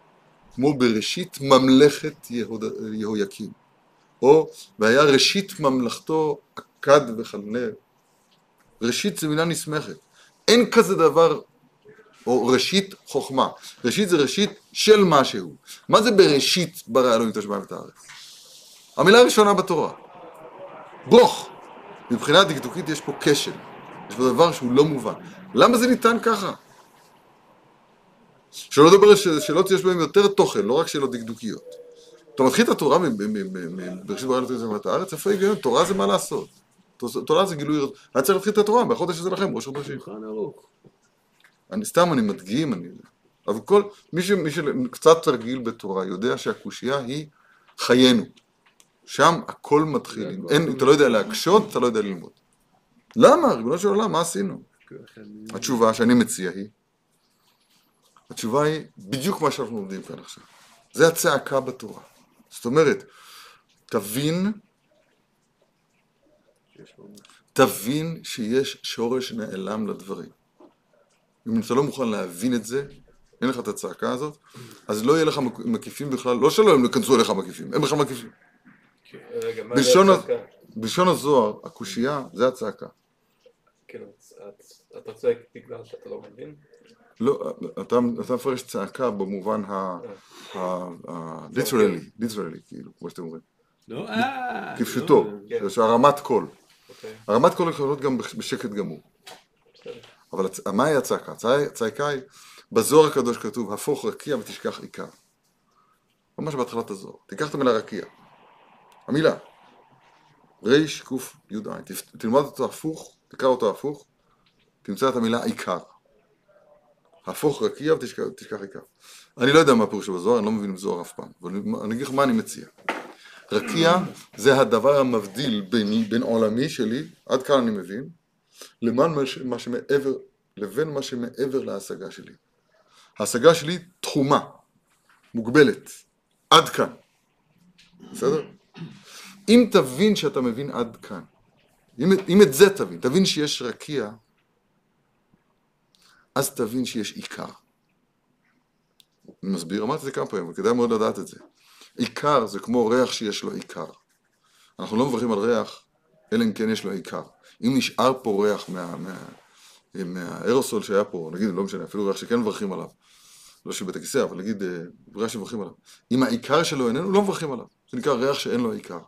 [SPEAKER 1] כמו בראשית ממלכת. יהויקים. או והיה ראשית ממלכתו עקד וכלנר. ראשית זה מילה נסמכת. אין כזה דבר, או ראשית חוכמה. ראשית זה ראשית של משהו. מה זה בראשית ברא אלוהים את השמיים ואת הארץ? המילה הראשונה בתורה. ברוך. מבחינה דקדוקית יש פה כשל. יש פה דבר שהוא לא מובן. למה זה ניתן ככה? שלא לדבר על שאלות שיש בהן יותר תוכן, לא רק שאלות דקדוקיות. אתה מתחיל את התורה מ- מ- מ- מ- בראשית ברא אלוהים את הארץ, איפה ההיגיון? תורה זה מה לעשות. תורה זה גילוי, היה צריך להתחיל את התורה בחודש הזה לכם, ראש חודשים. אני סתם, אני מדגים, אני... אבל כל, מי, שקצת תרגיל בתורה יודע שהקושייה היא חיינו. שם הכל מתחיל. אין, אתה לא יודע להקשות, אתה לא יודע ללמוד. למה? ריבונו של עולם, מה עשינו? התשובה שאני מציע היא, התשובה היא בדיוק מה שאנחנו לומדים כאן עכשיו. זה הצעקה בתורה. זאת אומרת, תבין, תבין שיש שורש נעלם לדברים. אם אתה לא מוכן להבין את זה, אין לך את הצעקה הזאת, אז לא יהיה לך מק- מקיפים בכלל, לא שלא הם ייכנסו אליך מקיפים, הם בכלל מקיפים.
[SPEAKER 2] מה
[SPEAKER 1] בלשון הזוהר, הקושייה זה הצעקה.
[SPEAKER 2] כן, אתה צועק בגלל שאתה לא מבין?
[SPEAKER 1] לא, אתה, אתה מפרש צעקה במובן ה... ה... literally, literally, כאילו, כמו שאתם אומרים.
[SPEAKER 5] לא, אה.
[SPEAKER 1] כפשוטו. יש הרמת קול.
[SPEAKER 2] אוקיי,
[SPEAKER 1] הרמת קול יכולה להיות גם בשקט גמור. אבל הצ... מהי הצעקה? הצע- הצעקה היא, בזוהר הקדוש כתוב, הפוך רקיע ותשכח עיקר. ממש בהתחלת הזוהר. תיקח את המילה רקיע. המילה. ריש קוף י"ע. תפ- תלמד אותו הפוך, תקרא אותו הפוך, תמצא את המילה עיקר. הפוך רקיע ותשכח תשכח עיקר. אני לא יודע מה הפירוש בזוהר, אני לא מבין בזוהר אף פעם, אבל אני אגיד לך מה אני מציע. רקיע זה הדבר המבדיל בין, בין עולמי שלי, עד כאן אני מבין, למען מה, ש, מה שמעבר, לבין מה שמעבר להשגה שלי. ההשגה שלי תחומה, מוגבלת, עד כאן. בסדר? אם תבין שאתה מבין עד כאן, אם, אם את זה תבין, תבין שיש רקיע, אז תבין שיש עיקר. אני מסביר, אמרתי את זה כמה פעמים, אבל כדאי מאוד לדעת את זה. עיקר זה כמו ריח שיש לו עיקר. אנחנו לא מברכים על ריח, אלא אם כן יש לו עיקר. אם נשאר פה ריח מה, מה, מהאירוסול שהיה פה, נגיד, לא משנה, אפילו ריח שכן מברכים עליו, לא של בית הכיסא, אבל נגיד אה, ריח שמברכים עליו. אם העיקר שלו איננו, לא מברכים עליו. זה נקרא ריח שאין לו עיקר.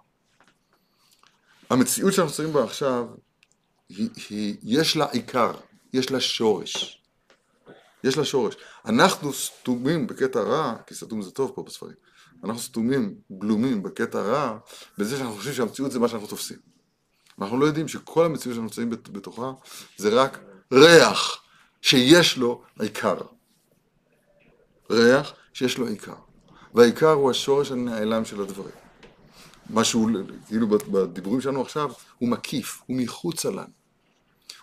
[SPEAKER 1] המציאות שאנחנו נמצאים בה עכשיו, היא, היא, יש לה עיקר, יש לה שורש. יש לה שורש. אנחנו סתומים בקטע רע, כי סתום זה טוב פה בספרים, אנחנו סתומים, גלומים בקטע רע, בזה שאנחנו חושבים שהמציאות זה מה שאנחנו תופסים. אנחנו לא יודעים שכל המציאות שאנחנו נמצאים בת- בתוכה זה רק ריח שיש לו עיקר. ריח שיש לו עיקר. והעיקר הוא השורש הנעלם של הדברים. משהו, כאילו בדיבורים שלנו עכשיו, הוא מקיף, הוא מחוצה לנו.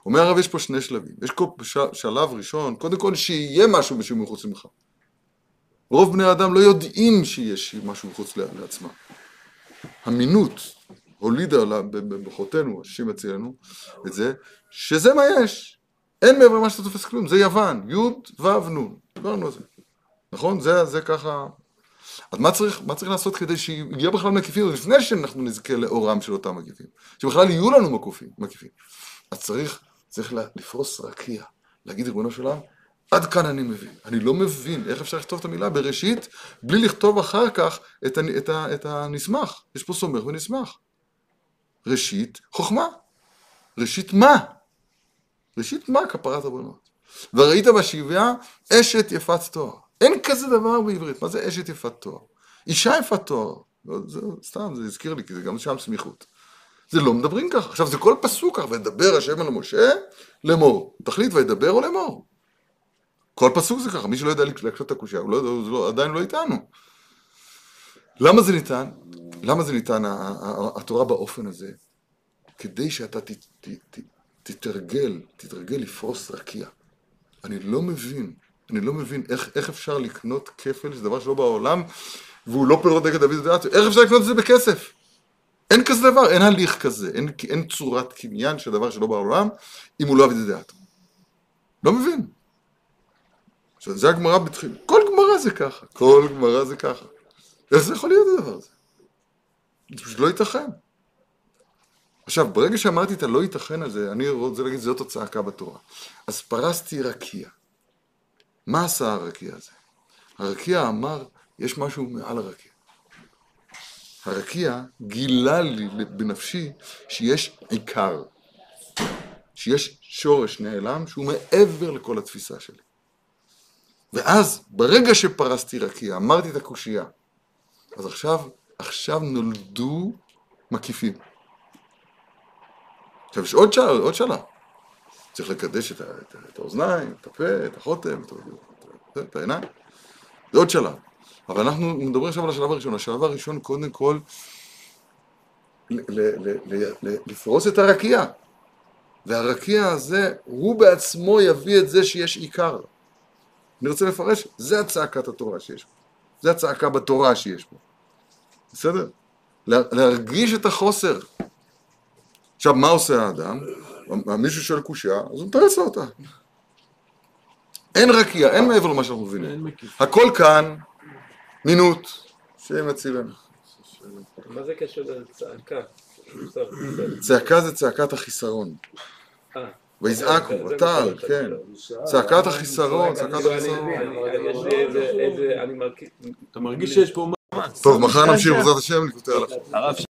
[SPEAKER 1] אומר הרב, יש פה שני שלבים. יש פה שלב ראשון, קודם כל שיהיה משהו שהוא מחוץ ממך. רוב בני האדם לא יודעים שיש משהו מחוץ לעצמם. המינות הולידה בכוחותינו, השם אצלנו, את זה, שזה מה יש. אין מעבר למה שאתה תופס כלום, זה יוון, י' ו' נ', דיברנו על זה. נכון? זה, זה ככה... אז מה צריך, מה צריך לעשות כדי שיהיה בכלל מקיפים, לפני שאנחנו נזכה לאורם של אותם מקיפים, שבכלל יהיו לנו מקיפים, מקיפים. אז צריך, צריך לפרוס רקיע, להגיד ריבונו של עולם, עד כאן אני מבין. אני לא מבין איך אפשר לכתוב את המילה בראשית, בלי לכתוב אחר כך את, ה, את, ה, את הנסמך. יש פה סומך ונסמך. ראשית, חוכמה. ראשית מה? ראשית מה כפרת הבנות? וראית בשבעה אשת יפת תואר. אין כזה דבר בעברית, מה זה אשת יפת תואר? אישה יפת תואר. לא, זה, סתם, זה הזכיר לי, כי זה גם שם סמיכות. זה לא מדברים ככה. עכשיו, זה כל פסוק ככה, וידבר השם אל משה לאמור. תחליט וידבר או לאמור. כל פסוק זה ככה, מי שלא יודע להקשות את הקושייה, הוא, לא, הוא לא, עדיין לא איתנו. למה זה ניתן? למה זה ניתן, התורה באופן הזה? כדי שאתה ת, ת, ת, תתרגל, תתרגל לפרוס רקיע. אני לא מבין, אני לא מבין איך, איך אפשר לקנות כפל, זה דבר שלא בעולם, והוא לא פירות נגד דוד ודעת, איך אפשר לקנות את זה בכסף? אין כזה דבר, אין הליך כזה, אין, אין צורת קניין של דבר שלא בעולם, אם הוא לא עבד דעת. לא מבין. עכשיו, זה הגמרא בתחיל, כל גמרא זה ככה, כל גמרא זה ככה. איך זה יכול להיות הדבר הזה? זה פשוט לא ייתכן. עכשיו, ברגע שאמרתי את הלא ייתכן הזה, אני רוצה להגיד, זאת הצעקה בתורה. אז פרסתי רקיע. מה עשה הרקיע הזה? הרקיע אמר, יש משהו מעל הרקיע. הרקיע גילה לי בנפשי שיש עיקר, שיש שורש נעלם שהוא מעבר לכל התפיסה שלי. ואז, ברגע שפרסתי רקיע, אמרתי את הקושייה, אז עכשיו, עכשיו נולדו מקיפים. עכשיו יש עוד שאלה, עוד שאלה. צריך לקדש את, את, את האוזניים, את הפה, את החותם, את, ה- את העיניים. זה עוד שלב. אבל אנחנו מדברים עכשיו על השלב הראשון. השלב הראשון קודם כל ל- ל- ל- ל- ל- לפרוס את הרקיע. והרקיע הזה, הוא בעצמו יביא את זה שיש עיקר. אני רוצה לפרש, זה הצעקת התורה שיש פה. זה הצעקה בתורה שיש פה. בסדר? לה- להרגיש את החוסר. עכשיו, מה עושה האדם? מישהו שואל קושייה, אז הוא מתרץ לו אותה. אין רקיע, אין מעבר למה שאנחנו מבינים. הכל כאן, מינות, שם יצילנו.
[SPEAKER 5] מה זה קשר לצעקה?
[SPEAKER 1] צעקה זה צעקת החיסרון.
[SPEAKER 5] אה.
[SPEAKER 1] ויזעקו,
[SPEAKER 5] נכון,
[SPEAKER 1] כן. צעקת החיסרון,
[SPEAKER 4] אני צועק?
[SPEAKER 1] צעקת
[SPEAKER 4] אני לא
[SPEAKER 1] החיסרון.
[SPEAKER 4] לא-
[SPEAKER 5] אני מרגיש...
[SPEAKER 2] אתה מרגיש שיש פה מאמץ.
[SPEAKER 1] טוב, מחר נמשיך בעזרת השם, נקוטע לך.